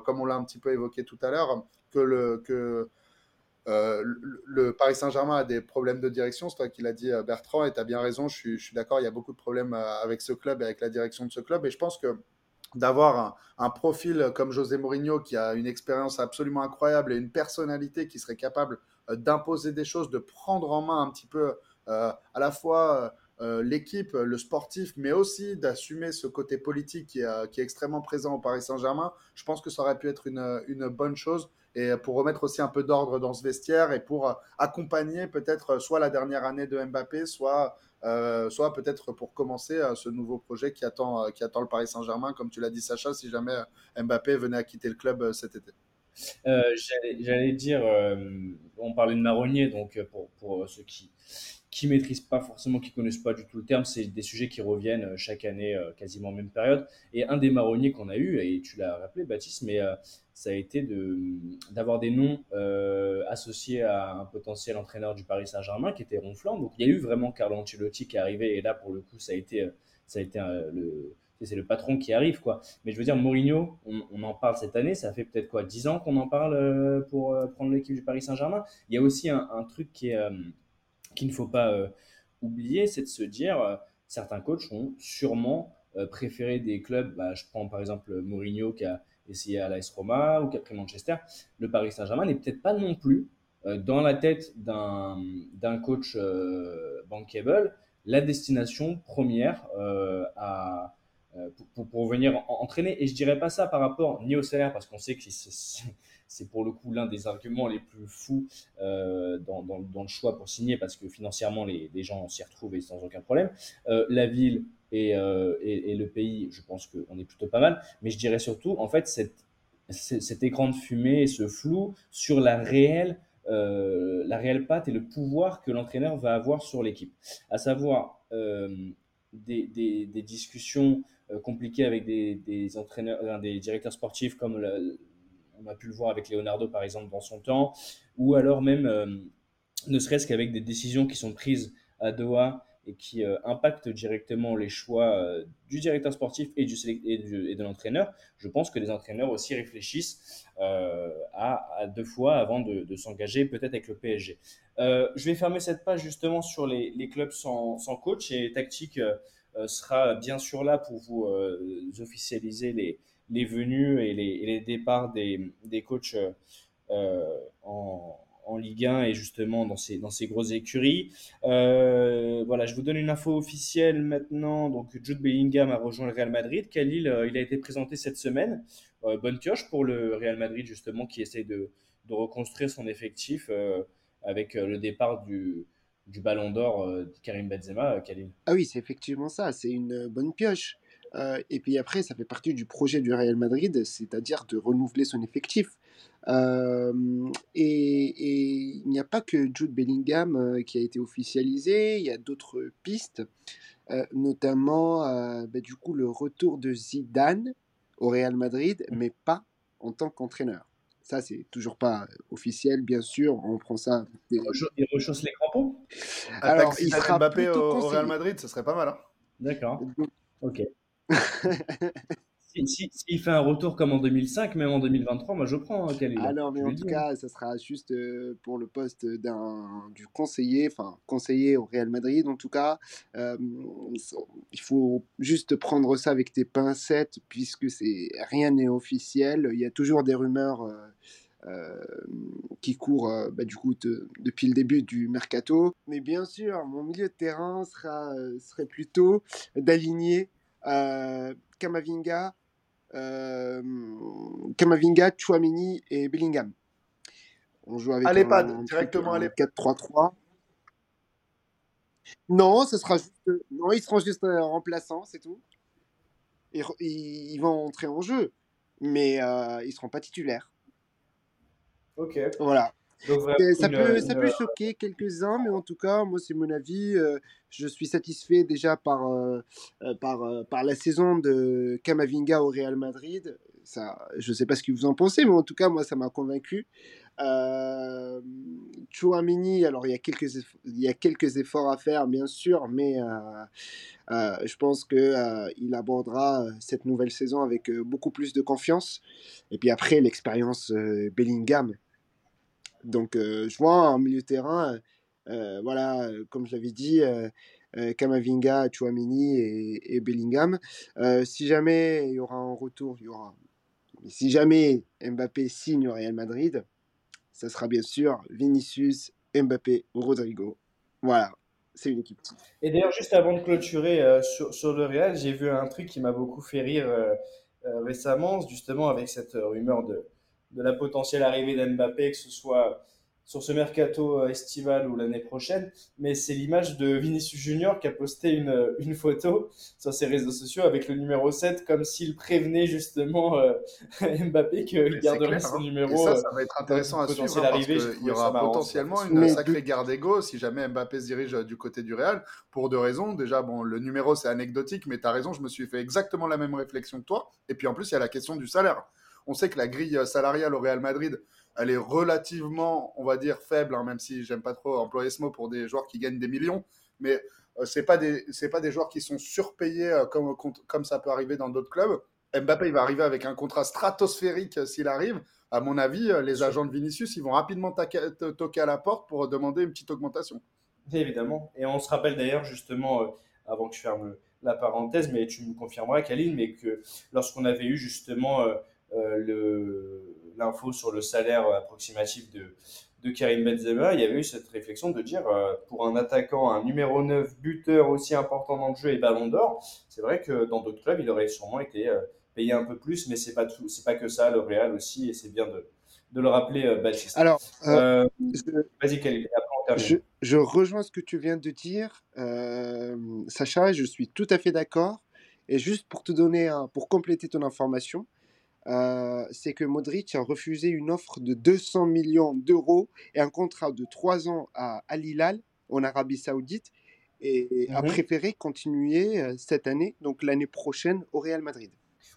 comme on l'a un petit peu évoqué tout à l'heure, que le, que, Paris Saint-Germain a des problèmes de direction, c'est toi qui l'as dit Bertrand, et tu as bien raison, je suis, je suis d'accord, il y a beaucoup de problèmes avec ce club et avec la direction de ce club, et je pense que d'avoir un, profil comme José Mourinho qui a une expérience absolument incroyable et une personnalité qui serait capable d'imposer des choses, de prendre en main un petit peu à la fois euh, l'équipe, le sportif, mais aussi d'assumer ce côté politique qui est, extrêmement présent au Paris Saint-Germain, je pense que ça aurait pu être une, bonne chose et pour remettre aussi un peu d'ordre dans ce vestiaire et pour accompagner peut-être soit la dernière année de Mbappé, soit, euh, soit peut-être pour commencer ce nouveau projet qui attend, qui attend le Paris Saint-Germain, comme tu l'as dit Sacha, si jamais Mbappé venait à quitter le club cet été. J'allais dire, on parlait de marronnier, donc pour, pour ceux qui, qui maîtrisent pas forcément, qui connaissent pas du tout le terme, c'est des sujets qui reviennent euh, chaque année, euh, quasiment en même période. Et un des marronniers qu'on a eu, et tu l'as rappelé, Baptiste, mais euh, ça a été d'avoir des noms associés à un potentiel entraîneur du Paris Saint-Germain qui était ronflant. Donc il y a eu vraiment Carlo Ancelotti qui est arrivé, et là pour le coup, ça a été, ça a été le, c'est le patron qui arrive, quoi. Mais je veux dire, Mourinho, on, en parle cette année, ça fait peut-être quoi, 10 ans qu'on en parle pour prendre l'équipe du Paris Saint-Germain. Il y a aussi un, un truc qui est qu'il ne faut pas euh, oublier, c'est de se dire, euh, certains coachs ont sûrement préférés des clubs, bah, je prends par exemple Mourinho qui a essayé à l'AS Roma ou qui a pris Manchester, le Paris Saint-Germain n'est peut-être pas non plus dans la tête d'un coach bankable la destination première à, pour, pour, venir entraîner. Et je dirais pas ça par rapport ni au salaire, parce qu'on sait que c'est pour le coup l'un des arguments les plus fous euh, dans, dans, le choix pour signer, parce que financièrement, les, les gens s'y retrouvent et sans aucun problème. Euh, la ville euh, et, et, le pays, je pense qu'on est plutôt pas mal. Mais je dirais surtout, en fait, cette, cet écran de fumée ce flou sur la réelle la réelle patte et le pouvoir que l'entraîneur va avoir sur l'équipe. À savoir des, des, discussions compliquées avec des, des entraîneurs, des directeurs sportifs comme on a pu le voir avec Leonardo par exemple dans son temps, ou alors même ne serait-ce qu'avec des décisions qui sont prises à Doha et qui euh, impacte directement les choix euh, du directeur sportif et, du, et, de l'entraîneur, je pense que les entraîneurs aussi réfléchissent euh, à, deux fois avant de, s'engager peut-être avec le PSG. je vais fermer cette page justement sur les, clubs sans, coach et Tactique sera bien sûr là pour vous officialiser les, les venues et les, les départs des, des coachs en en Ligue 1 et justement dans ces, dans ces grosses écuries. Euh, voilà, je vous donne une info officielle maintenant. Donc, Jude Bellingham a rejoint le Real Madrid. Khalil, euh, il a été présenté cette semaine. Euh, bonne pioche pour le Real Madrid, justement, qui essaie de, de reconstruire son effectif avec le départ du, du Ballon d'Or Karim Benzema, Khalil. Ah oui, c'est effectivement ça. C'est une bonne pioche. Et puis après, ça fait partie du projet du Real Madrid, c'est-à-dire de renouveler son effectif. Euh, et, il n'y a pas que Jude Bellingham euh, qui a été officialisé, il y a d'autres pistes, euh, notamment bah, du coup le retour de Zidane au Real Madrid, mais pas en tant qu'entraîneur. Ça, c'est toujours pas officiel, bien sûr. On prend ça. Il rechausse les crampons Alors, il sera Mbappé au, Real Madrid, ce serait pas mal. Hein D'accord. Ok. S'il si, fait un retour comme en 2005, même en 2023, moi je prends hein, Alors, mais en tout cas, ça sera juste euh, pour le poste d'un du conseiller, enfin conseiller au Real Madrid. En tout cas, euh, il faut juste prendre ça avec tes pincettes, puisque c'est rien n'est officiel. Il y a toujours des rumeurs. Euh, qui courent bah, du coup depuis le début du mercato. Mais bien sûr, mon milieu de terrain sera, serait plutôt d'aligner Kamavinga, euh, Kamavinga, Chouamini et Bellingham. On joue avec Allez, pas directement 4-3-3. Non, ce sera juste, non, ils seront juste euh, remplaçants, c'est tout. Ils, ils, vont entrer en jeu, mais euh, ils seront pas titulaires. Ok. Voilà ça, peut, ça peut choquer quelques-uns, mais en tout cas, moi, c'est mon avis. Euh, je suis satisfait déjà par, euh, euh, par, par la saison de Kamavinga au Real Madrid. Ça, je ne sais pas ce que vous en pensez, mais en tout cas, moi, ça m'a convaincu. Euh, Chouamini, alors il y, a quelques il y a quelques efforts à faire, bien sûr, mais je pense qu'il abordera cette nouvelle saison avec beaucoup plus de confiance. Et puis après, l'expérience Bellingham donc, euh, je vois en milieu de terrain, euh, voilà, comme je l'avais dit, euh, Kamavinga, Chouamini et, Bellingham. si jamais il y aura un retour, il y aura. Si jamais Mbappé signe au Real Madrid, ça sera bien sûr Vinicius, Mbappé, Rodrigo. Voilà, c'est une équipe. Et d'ailleurs, juste avant de clôturer sur, sur, le Real, j'ai vu un truc qui m'a beaucoup fait rire récemment, justement avec cette rumeur de, de la potentielle arrivée d'Mbappé, que ce soit sur ce mercato euh, estival ou l'année prochaine, mais c'est l'image de Vinicius Junior qui a posté une, une, photo sur ses réseaux sociaux avec le numéro 7, comme s'il prévenait justement euh, Mbappé qu'il garderait son hein. numéro. Et ça, ça va être euh, intéressant à suivre, hein, parce qu'il y aura potentiellement une sacrée guerre d'ego si jamais Mbappé se dirige du côté du Real, pour deux raisons. Déjà, bon, le numéro, c'est anecdotique, mais tu as raison, je me suis fait exactement la même réflexion que toi. Et puis en plus, il y a la question du salaire. On sait que la grille salariale au Real Madrid, elle est relativement, on va dire, faible, hein, même si j'aime pas trop employer ce mot pour des joueurs qui gagnent des millions. Mais euh, ce n'est pas, des, pas des joueurs qui sont surpayés euh, comme, comme ça peut arriver dans d'autres clubs. Mbappé, il va arriver avec un contrat stratosphérique euh, s'il arrive. À mon avis, les agents de Vinicius, ils vont rapidement toquer à la porte pour demander une petite augmentation. Évidemment. Et on se rappelle d'ailleurs, justement, avant que je ferme la parenthèse, mais tu me confirmeras, Kaline, mais que lorsqu'on avait eu justement l'info sur le salaire approximatif de, de Karim Benzema, il y avait eu cette réflexion de dire pour un attaquant, un numéro 9 buteur aussi important dans le jeu et ballon d'or, c'est vrai que dans d'autres clubs, il aurait sûrement été payé un peu plus, mais c'est pas tout, c'est pas que ça, le Real aussi, et c'est bien de, de le rappeler, Baptiste. Alors, Euh, je- vas-y, termine. Je, je rejoins ce que tu viens de dire, euh, Sacha, et je suis tout à fait d'accord. Et juste pour te donner, un, pour compléter ton information, euh, c'est que Modric a refusé une offre de 200 millions d'euros et un contrat de 3 ans à Al Hilal en Arabie Saoudite et a Mhm. préféré continuer euh, cette année, donc l'année prochaine au Real Madrid.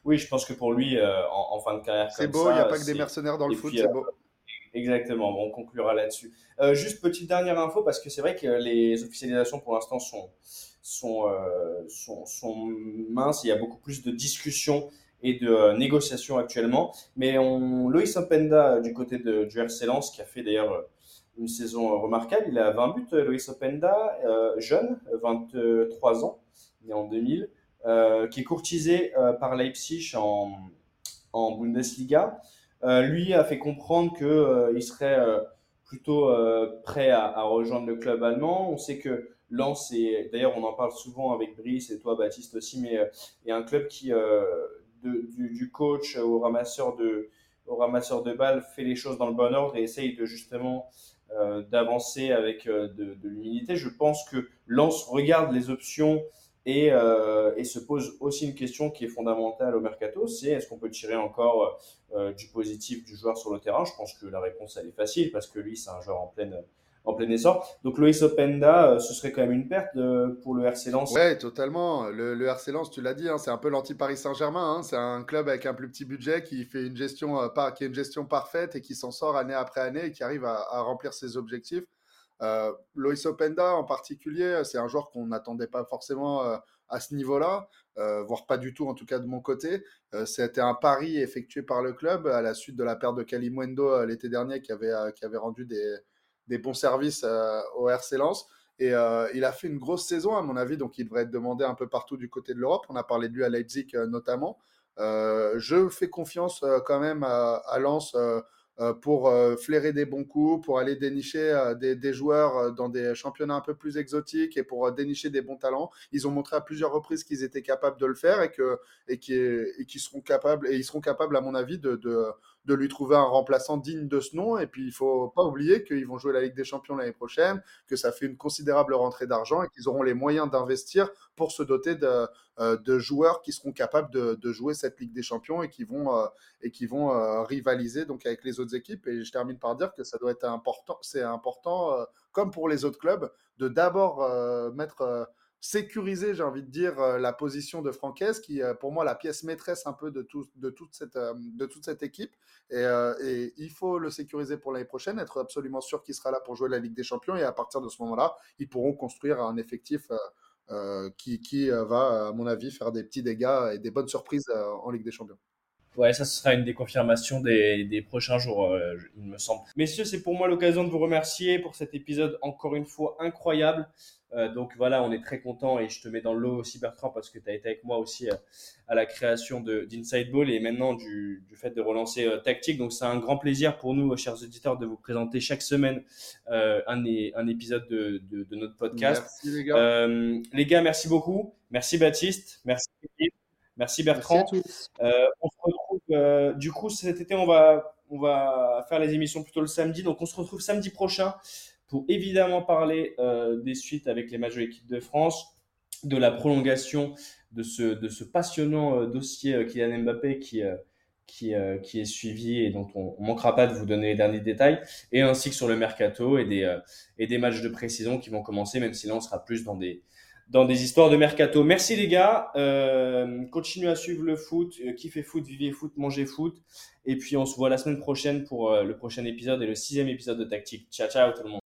Oui, je pense que pour lui, euh, en, en fin de carrière C'est beau, il n'y a pas que des mercenaires dans le et foot, puis, c'est euh, beau. Exactement, bon, on conclura là-dessus. Euh, juste petite dernière info, parce que c'est vrai que les officialisations pour l'instant sont, sont, euh, sont, sont minces, il y a beaucoup plus de discussions et de euh, négociations actuellement. Mais Loïs Openda, euh, du côté de, du RC Lens, qui a fait d'ailleurs euh, une saison remarquable, il a 20 buts, Loïs Openda, jeune, euh, 23 ans, né en 2000, euh, qui est courtisé par Leipzig en, Bundesliga. Lui a fait comprendre que euh, il serait plutôt prêt à, rejoindre le club allemand. On sait que Lens, et d'ailleurs on en parle souvent avec Brice et toi Baptiste aussi, mais il y a un club qui, du, coach au ramasseur de, au ramasseur de balles, fait les choses dans le bon ordre et essaye de justement euh, d'avancer avec euh, de, de l'humilité. Je pense que Lens regarde les options et, euh, et se pose aussi une question qui est fondamentale au mercato, c'est est-ce qu'on peut tirer encore du positif du joueur sur le terrain? Je pense que la réponse elle est facile parce que lui c'est un joueur en pleine en plein essor. Donc Loïs Openda, euh, ce serait quand même une perte euh, pour le RC Lens. Ouais, totalement. Le, RC Lens, tu l'as dit, hein, c'est un peu l'anti-Paris Saint-Germain. hein. C'est un club avec un plus petit budget qui fait une gestion, euh, qui une gestion parfaite et qui s'en sort année après année et qui arrive à, remplir ses objectifs. Euh, Loïs Openda en particulier, c'est un joueur qu'on n'attendait pas forcément à ce niveau-là, voire pas du tout en tout cas de mon côté. C'était un pari effectué par le club à la suite de la perte de Kalimundo euh, l'été dernier qui avait, qui avait rendu des, des bons services euh, au RC Lens. Et euh, il a fait une grosse saison, à mon avis, donc il devrait être demandé un peu partout du côté de l'Europe. On a parlé de lui à Leipzig euh, notamment. Je fais confiance quand même à, à Lens pour flairer des bons coups, pour aller dénicher des, joueurs dans des championnats un peu plus exotiques et pour dénicher des bons talents. Ils ont montré à plusieurs reprises qu'ils étaient capables de le faire et que et qui et qui seront capables et ils seront capables, à mon avis, de de lui trouver un remplaçant digne de ce nom. Et puis, il faut pas oublier qu'ils vont jouer la Ligue des Champions l'année prochaine, que ça fait une considérable rentrée d'argent et qu'ils auront les moyens d'investir pour se doter de, euh, joueurs qui seront capables de, jouer cette Ligue des Champions et qui vont, euh, euh, rivaliser donc avec les autres équipes. Et je termine par dire que ça doit être important, c'est important, comme pour les autres clubs, de d'abord mettre sécuriser, j'ai envie de dire, euh, la position de Francaise, qui est pour moi la pièce maîtresse un peu de, tout, de, toute, cette, euh, de toute cette équipe. Et, euh, il faut le sécuriser pour l'année prochaine, être absolument sûr qu'il sera là pour jouer la Ligue des Champions. Et à partir de ce moment-là, ils pourront construire un effectif euh, euh, qui, qui euh, va, à mon avis, faire des petits dégâts et des bonnes surprises euh, en Ligue des Champions. Ouais, ça ce sera une des confirmations des, des prochains jours, euh, il me semble. Messieurs, c'est pour moi l'occasion de vous remercier pour cet épisode encore une fois incroyable. Euh, donc voilà, on est très content et je te mets dans l'eau aussi Bertrand parce que tu as été avec moi aussi euh, à la création de d'Inside Ball et maintenant du, du fait de relancer euh, Tactique. Donc c'est un grand plaisir pour nous, chers auditeurs, de vous présenter chaque semaine euh, un, épisode de, de, de notre podcast. Merci les gars. Les gars, merci beaucoup. Merci Baptiste. Merci Philippe. Merci Merci Bertrand. à tous. On se retrouve, du coup, cet été, on va, on va faire les émissions plutôt le samedi. Donc, on se retrouve samedi prochain pour évidemment parler euh, des suites avec les matchs de l'équipe de France, de la prolongation de ce, de ce passionnant euh, dossier euh, Kylian Mbappé qui, est suivi et dont on ne manquera pas de vous donner les derniers détails, et ainsi que sur le mercato et des, des matchs de précision qui vont commencer, même si là, on sera plus dans des, dans des histoires de mercato. Merci les gars. Continuez à suivre le foot. Kiffez foot, vivez foot, mangez foot. Et puis on se voit la semaine prochaine pour le prochain épisode et le sixième épisode de Tactique. Ciao, ciao tout le monde.